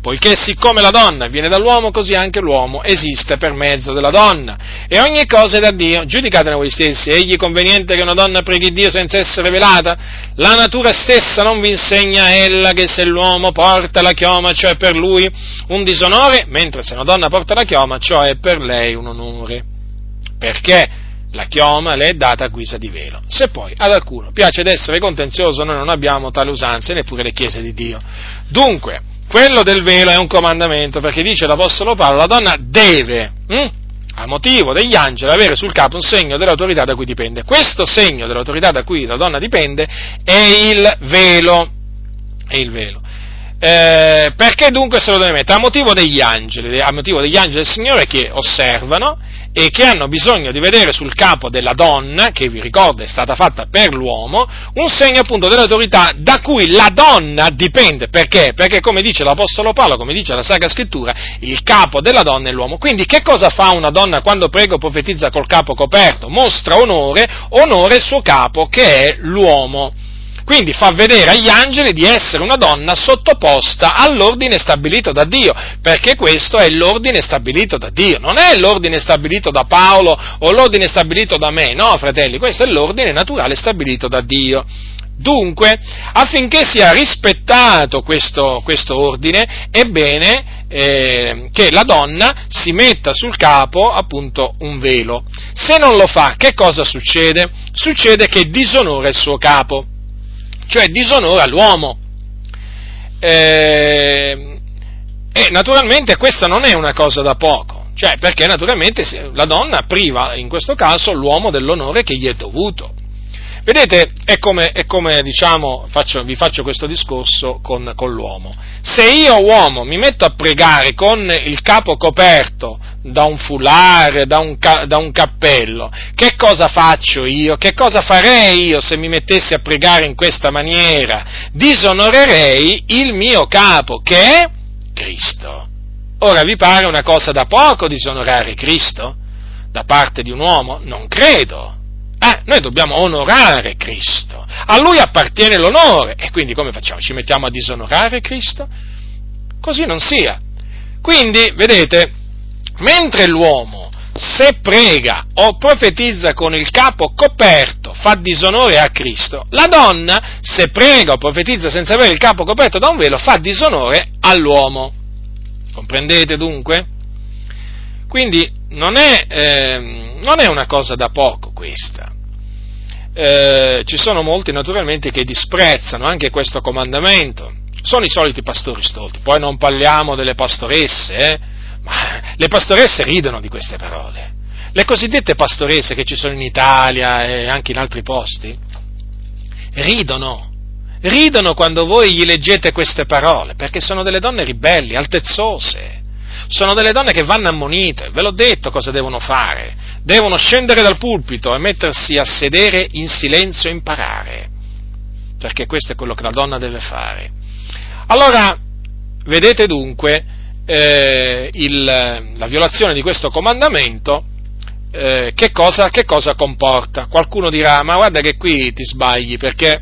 Poiché siccome la donna viene dall'uomo, così anche l'uomo esiste per mezzo della donna. E ogni cosa è da Dio. Giudicatene voi stessi. Egli è conveniente che una donna preghi Dio senza essere velata? La natura stessa non vi insegna ella che se l'uomo porta la chioma, cioè per lui un disonore, mentre se una donna porta la chioma, ciò è per lei un onore. Perché? La chioma le è data a guisa di velo. Se poi ad alcuno piace ed essere contenzioso, noi non abbiamo tale usanza, neppure le chiese di Dio. Dunque, quello del velo è un comandamento, perché dice l'Apostolo Paolo, la donna deve, hm, a motivo degli angeli, avere sul capo un segno dell'autorità da cui dipende. Questo segno dell'autorità da cui la donna dipende è il velo. È il velo. Eh, perché dunque se lo deve mettere? A motivo degli angeli, a motivo degli angeli del Signore che osservano e che hanno bisogno di vedere sul capo della donna, che vi ricordo è stata fatta per l'uomo, un segno appunto dell'autorità da cui la donna dipende. Perché? Perché come dice l'Apostolo Paolo, come dice la Sacra Scrittura, il capo della donna è l'uomo. Quindi che cosa fa una donna quando prega o profetizza col capo coperto? Mostra onore, onore il suo capo che è l'uomo. Quindi fa vedere agli angeli di essere una donna sottoposta all'ordine stabilito da Dio, perché questo è l'ordine stabilito da Dio, non è l'ordine stabilito da Paolo o l'ordine stabilito da me, no fratelli, questo è l'ordine naturale stabilito da Dio. Dunque, affinché sia rispettato questo, questo ordine, è bene eh, che la donna si metta sul capo appunto un velo. Se non lo fa, che cosa succede? Succede che disonora il suo capo cioè disonora l'uomo. Eh, e naturalmente questa non è una cosa da poco, cioè perché naturalmente la donna priva in questo caso l'uomo dell'onore che gli è dovuto. Vedete, è come, è come diciamo, faccio, vi faccio questo discorso con, con, l'uomo. Se io, uomo, mi metto a pregare con il capo coperto da un foulard, da un, da un cappello, che cosa faccio io? Che cosa farei io se mi mettessi a pregare in questa maniera? Disonorerei il mio capo, che è Cristo. Ora vi pare una cosa da poco disonorare Cristo? Da parte di un uomo? Non credo. Eh, noi dobbiamo onorare Cristo, a Lui appartiene l'onore e quindi come facciamo? Ci mettiamo a disonorare Cristo? Così non sia. Quindi, vedete, mentre l'uomo se prega o profetizza con il capo coperto fa disonore a Cristo, la donna se prega o profetizza senza avere il capo coperto da un velo fa disonore all'uomo. Comprendete dunque? Quindi non è, eh, non è una cosa da poco questa. Eh, ci sono molti naturalmente che disprezzano anche questo comandamento. Sono i soliti pastori stolti. Poi non parliamo delle pastoresse, eh? ma le pastoresse ridono di queste parole. Le cosiddette pastoresse che ci sono in Italia e anche in altri posti, ridono. Ridono quando voi gli leggete queste parole, perché sono delle donne ribelli, altezzose sono delle donne che vanno ammonite, ve l'ho detto cosa devono fare, devono scendere dal pulpito e mettersi a sedere in silenzio e imparare, perché questo è quello che la donna deve fare. Allora, vedete dunque, eh, il, la violazione di questo comandamento eh, che, cosa, che cosa comporta? Qualcuno dirà, ma guarda che qui ti sbagli perché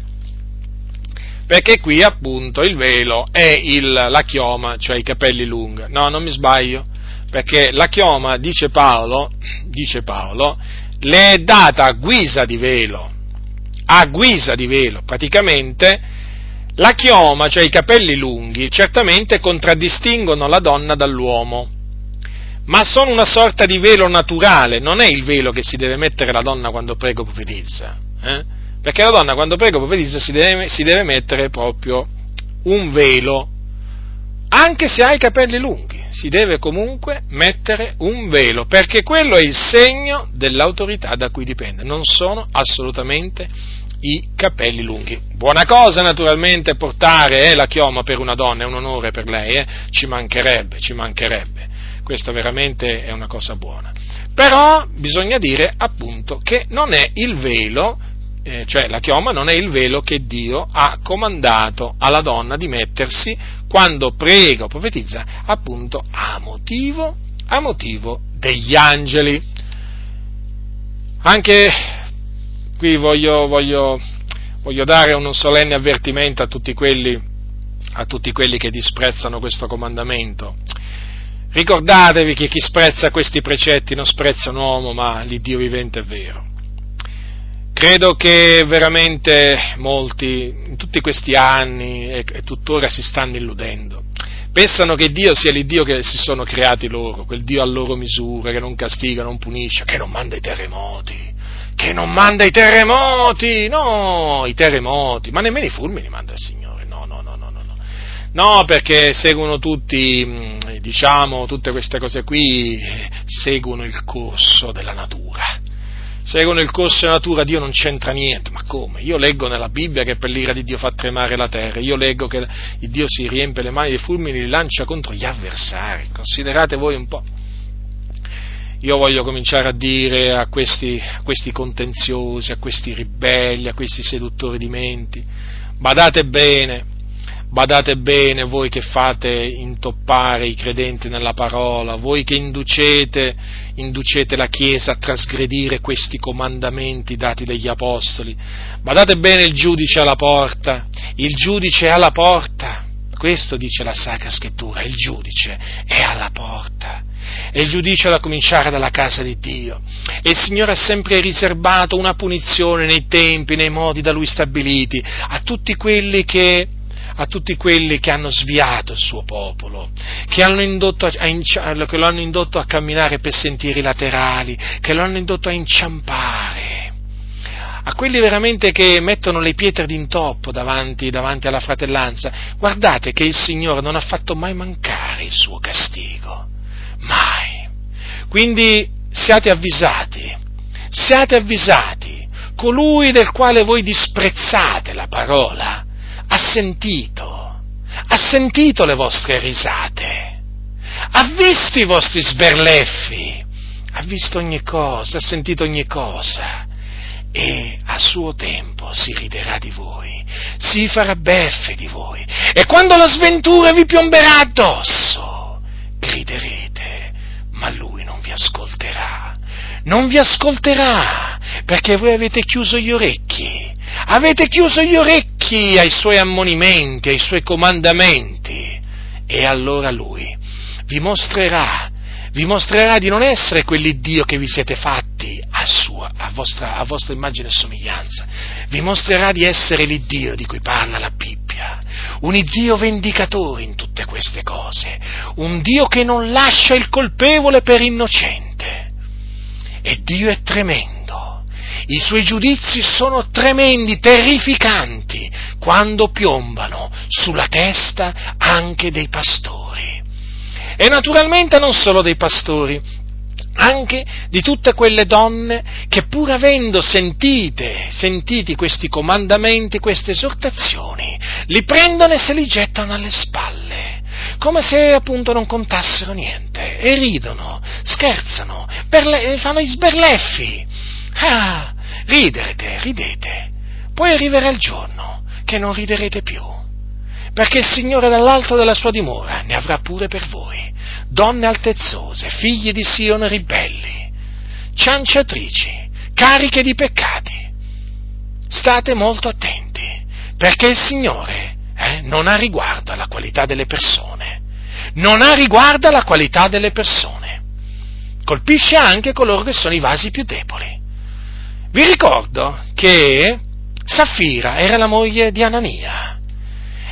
perché qui appunto il velo è il, la chioma, cioè i capelli lunghi. No, non mi sbaglio, perché la chioma, dice Paolo, dice Paolo, le è data a guisa di velo, a guisa di velo, praticamente la chioma, cioè i capelli lunghi, certamente contraddistinguono la donna dall'uomo, ma sono una sorta di velo naturale, non è il velo che si deve mettere la donna quando prego profetizza, eh? Perché la donna quando prego profetizza si deve, si deve mettere proprio un velo, anche se ha i capelli lunghi, si deve comunque mettere un velo, perché quello è il segno dell'autorità da cui dipende, non sono assolutamente i capelli lunghi. Buona cosa naturalmente portare eh, la chioma per una donna, è un onore per lei, eh? ci mancherebbe, ci mancherebbe, questo veramente è una cosa buona. Però bisogna dire appunto che non è il velo eh, cioè la chioma non è il velo che Dio ha comandato alla donna di mettersi quando prega o profetizza, appunto a motivo, a motivo degli angeli. Anche qui voglio, voglio, voglio dare un solenne avvertimento a tutti, quelli, a tutti quelli che disprezzano questo comandamento. Ricordatevi che chi sprezza questi precetti non sprezza un uomo, ma l'Iddio vivente è vero. Credo che veramente molti, in tutti questi anni e, e tuttora si stanno illudendo. Pensano che Dio sia l'Iddio che si sono creati loro, quel Dio a loro misura, che non castiga, non punisce, che non manda i terremoti, che non manda i terremoti, no, i terremoti, ma nemmeno i fulmini manda il Signore, no, no, no, no, no. No, perché seguono tutti, diciamo, tutte queste cose qui, seguono il corso della natura seguono il corso della natura, Dio non c'entra niente, ma come? Io leggo nella Bibbia che per l'ira di Dio fa tremare la terra, io leggo che Dio si riempie le mani dei fulmini e li lancia contro gli avversari, considerate voi un po'. Io voglio cominciare a dire a questi, a questi contenziosi, a questi ribelli, a questi seduttori di menti, badate bene, Badate bene voi che fate intoppare i credenti nella parola, voi che inducete, inducete la Chiesa a trasgredire questi comandamenti dati dagli Apostoli. Badate bene il giudice alla porta, il giudice è alla porta. Questo dice la Sacra Scrittura, il giudice è alla porta. E il giudice da cominciare dalla casa di Dio. E il Signore ha sempre riservato una punizione nei tempi, nei modi da Lui stabiliti, a tutti quelli che a tutti quelli che hanno sviato il suo popolo, che, a, a, che lo hanno indotto a camminare per sentieri laterali, che lo hanno indotto a inciampare, a quelli veramente che mettono le pietre d'intoppo davanti, davanti alla fratellanza. Guardate che il Signore non ha fatto mai mancare il suo castigo, mai. Quindi siate avvisati, siate avvisati, colui del quale voi disprezzate la parola, ha sentito, ha sentito le vostre risate, ha visto i vostri sberleffi, ha visto ogni cosa, ha sentito ogni cosa e a suo tempo si riderà di voi, si farà beffe di voi e quando la sventura vi piomberà addosso, griderete, ma lui non vi ascolterà, non vi ascolterà perché voi avete chiuso gli orecchi Avete chiuso gli orecchi ai suoi ammonimenti, ai suoi comandamenti. E allora lui vi mostrerà, vi mostrerà di non essere quell'Iddio che vi siete fatti a, sua, a, vostra, a vostra immagine e somiglianza. Vi mostrerà di essere l'Iddio di cui parla la Bibbia. Un Iddio vendicatore in tutte queste cose. Un Dio che non lascia il colpevole per innocente. E Dio è tremendo i suoi giudizi sono tremendi, terrificanti, quando piombano sulla testa anche dei pastori. E naturalmente non solo dei pastori, anche di tutte quelle donne che pur avendo sentite, sentiti questi comandamenti, queste esortazioni, li prendono e se li gettano alle spalle, come se appunto non contassero niente, e ridono, scherzano, le, fanno i sberleffi. Ah, ridete, ridete, poi arriverà il giorno che non riderete più, perché il Signore dall'alto della sua dimora ne avrà pure per voi, donne altezzose, figli di Sion ribelli, cianciatrici, cariche di peccati. State molto attenti, perché il Signore eh, non ha riguardo alla qualità delle persone, non ha riguardo alla qualità delle persone, colpisce anche coloro che sono i vasi più deboli. Vi ricordo che Saffira era la moglie di Anania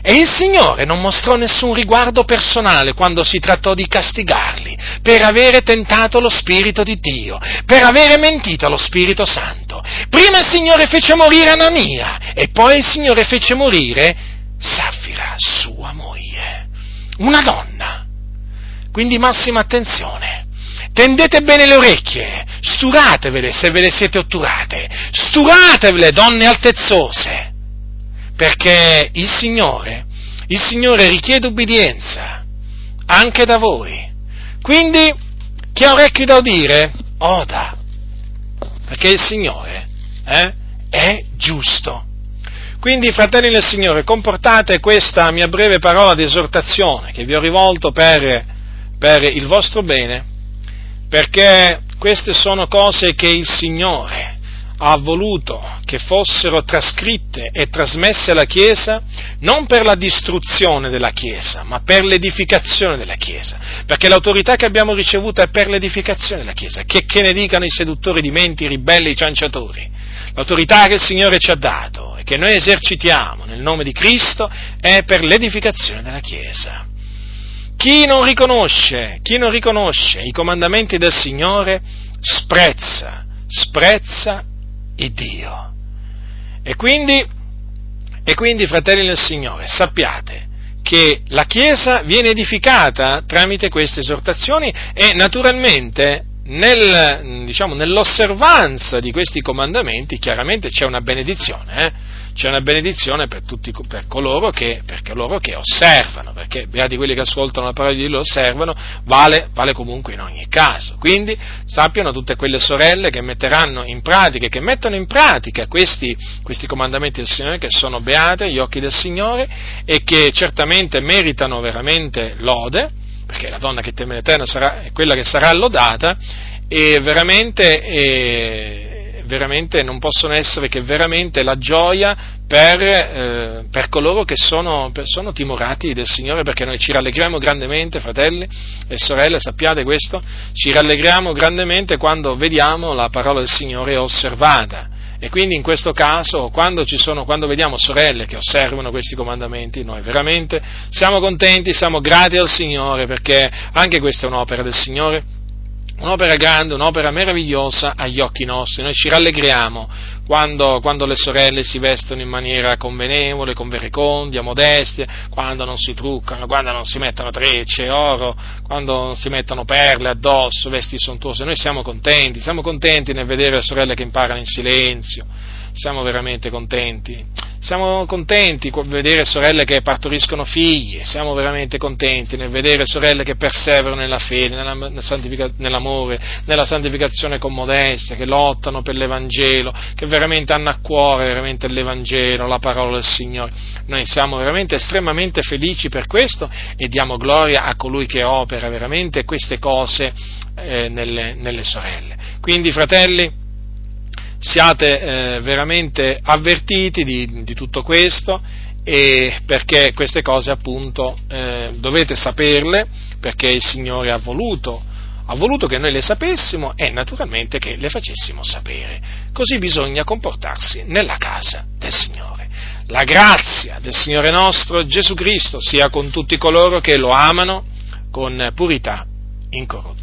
E il Signore non mostrò nessun riguardo personale quando si trattò di castigarli per avere tentato lo Spirito di Dio, per avere mentito allo Spirito Santo. Prima il Signore fece morire Anania e poi il Signore fece morire Safira, sua moglie, una donna. Quindi massima attenzione. Tendete bene le orecchie, sturatevele se ve le siete otturate, sturatevele donne altezzose perché il Signore, il Signore richiede ubbidienza anche da voi. Quindi, chi ha orecchi da udire, oda, perché il Signore eh, è giusto. Quindi, fratelli del Signore, comportate questa mia breve parola di esortazione che vi ho rivolto per, per il vostro bene, perché queste sono cose che il Signore ha voluto che fossero trascritte e trasmesse alla Chiesa non per la distruzione della Chiesa, ma per l'edificazione della Chiesa, perché l'autorità che abbiamo ricevuto è per l'edificazione della Chiesa, che, che ne dicano i seduttori di menti, i ribelli, i cianciatori. L'autorità che il Signore ci ha dato e che noi esercitiamo nel nome di Cristo è per l'edificazione della Chiesa. Chi non riconosce, chi non riconosce i comandamenti del Signore sprezza, sprezza il Dio. E quindi, e quindi, fratelli del Signore, sappiate che la Chiesa viene edificata tramite queste esortazioni e naturalmente nel, diciamo, nell'osservanza di questi comandamenti chiaramente c'è una benedizione. Eh? c'è una benedizione per, tutti, per, coloro che, per coloro che osservano, perché beati quelli che ascoltano la parola di Dio lo osservano, vale, vale, comunque in ogni caso. Quindi sappiano tutte quelle sorelle che metteranno in pratica, che mettono in pratica questi, questi comandamenti del Signore, che sono beate agli occhi del Signore e che certamente meritano veramente lode, perché la donna che teme l'Eterno sarà, è quella che sarà lodata, e veramente... E, veramente non possono essere che veramente la gioia per, eh, per coloro che sono, per, sono, timorati del Signore, perché noi ci rallegriamo grandemente, fratelli e sorelle, sappiate questo, ci rallegriamo grandemente quando vediamo la parola del Signore osservata. E quindi in questo caso, quando, sono, quando vediamo sorelle che osservano questi comandamenti, noi veramente siamo contenti, siamo grati al Signore, perché anche questa è un'opera del Signore un'opera grande, un'opera meravigliosa agli occhi nostri. Noi ci rallegriamo quando, quando, le sorelle si vestono in maniera convenevole, con verecondia, modestia, quando non si truccano, quando non si mettono trecce, oro, quando non si mettono perle addosso, vesti sontuose. Noi siamo contenti, siamo contenti nel vedere le sorelle che imparano in silenzio siamo veramente contenti. Siamo contenti nel vedere sorelle che partoriscono figli, siamo veramente contenti nel vedere sorelle che perseverano nella fede, nella, nell'amore, nella santificazione con modestia, che lottano per l'Evangelo, che veramente hanno a cuore veramente l'Evangelo, la parola del Signore. Noi siamo veramente estremamente felici per questo e diamo gloria a colui che opera veramente queste cose eh, nelle, nelle sorelle. Quindi, fratelli, siate eh, veramente avvertiti di, di, tutto questo e perché queste cose appunto eh, dovete saperle perché il Signore ha voluto, ha voluto che noi le sapessimo e naturalmente che le facessimo sapere. Così bisogna comportarsi nella casa del Signore. La grazia del Signore nostro Gesù Cristo sia con tutti coloro che lo amano con purità incorrotta.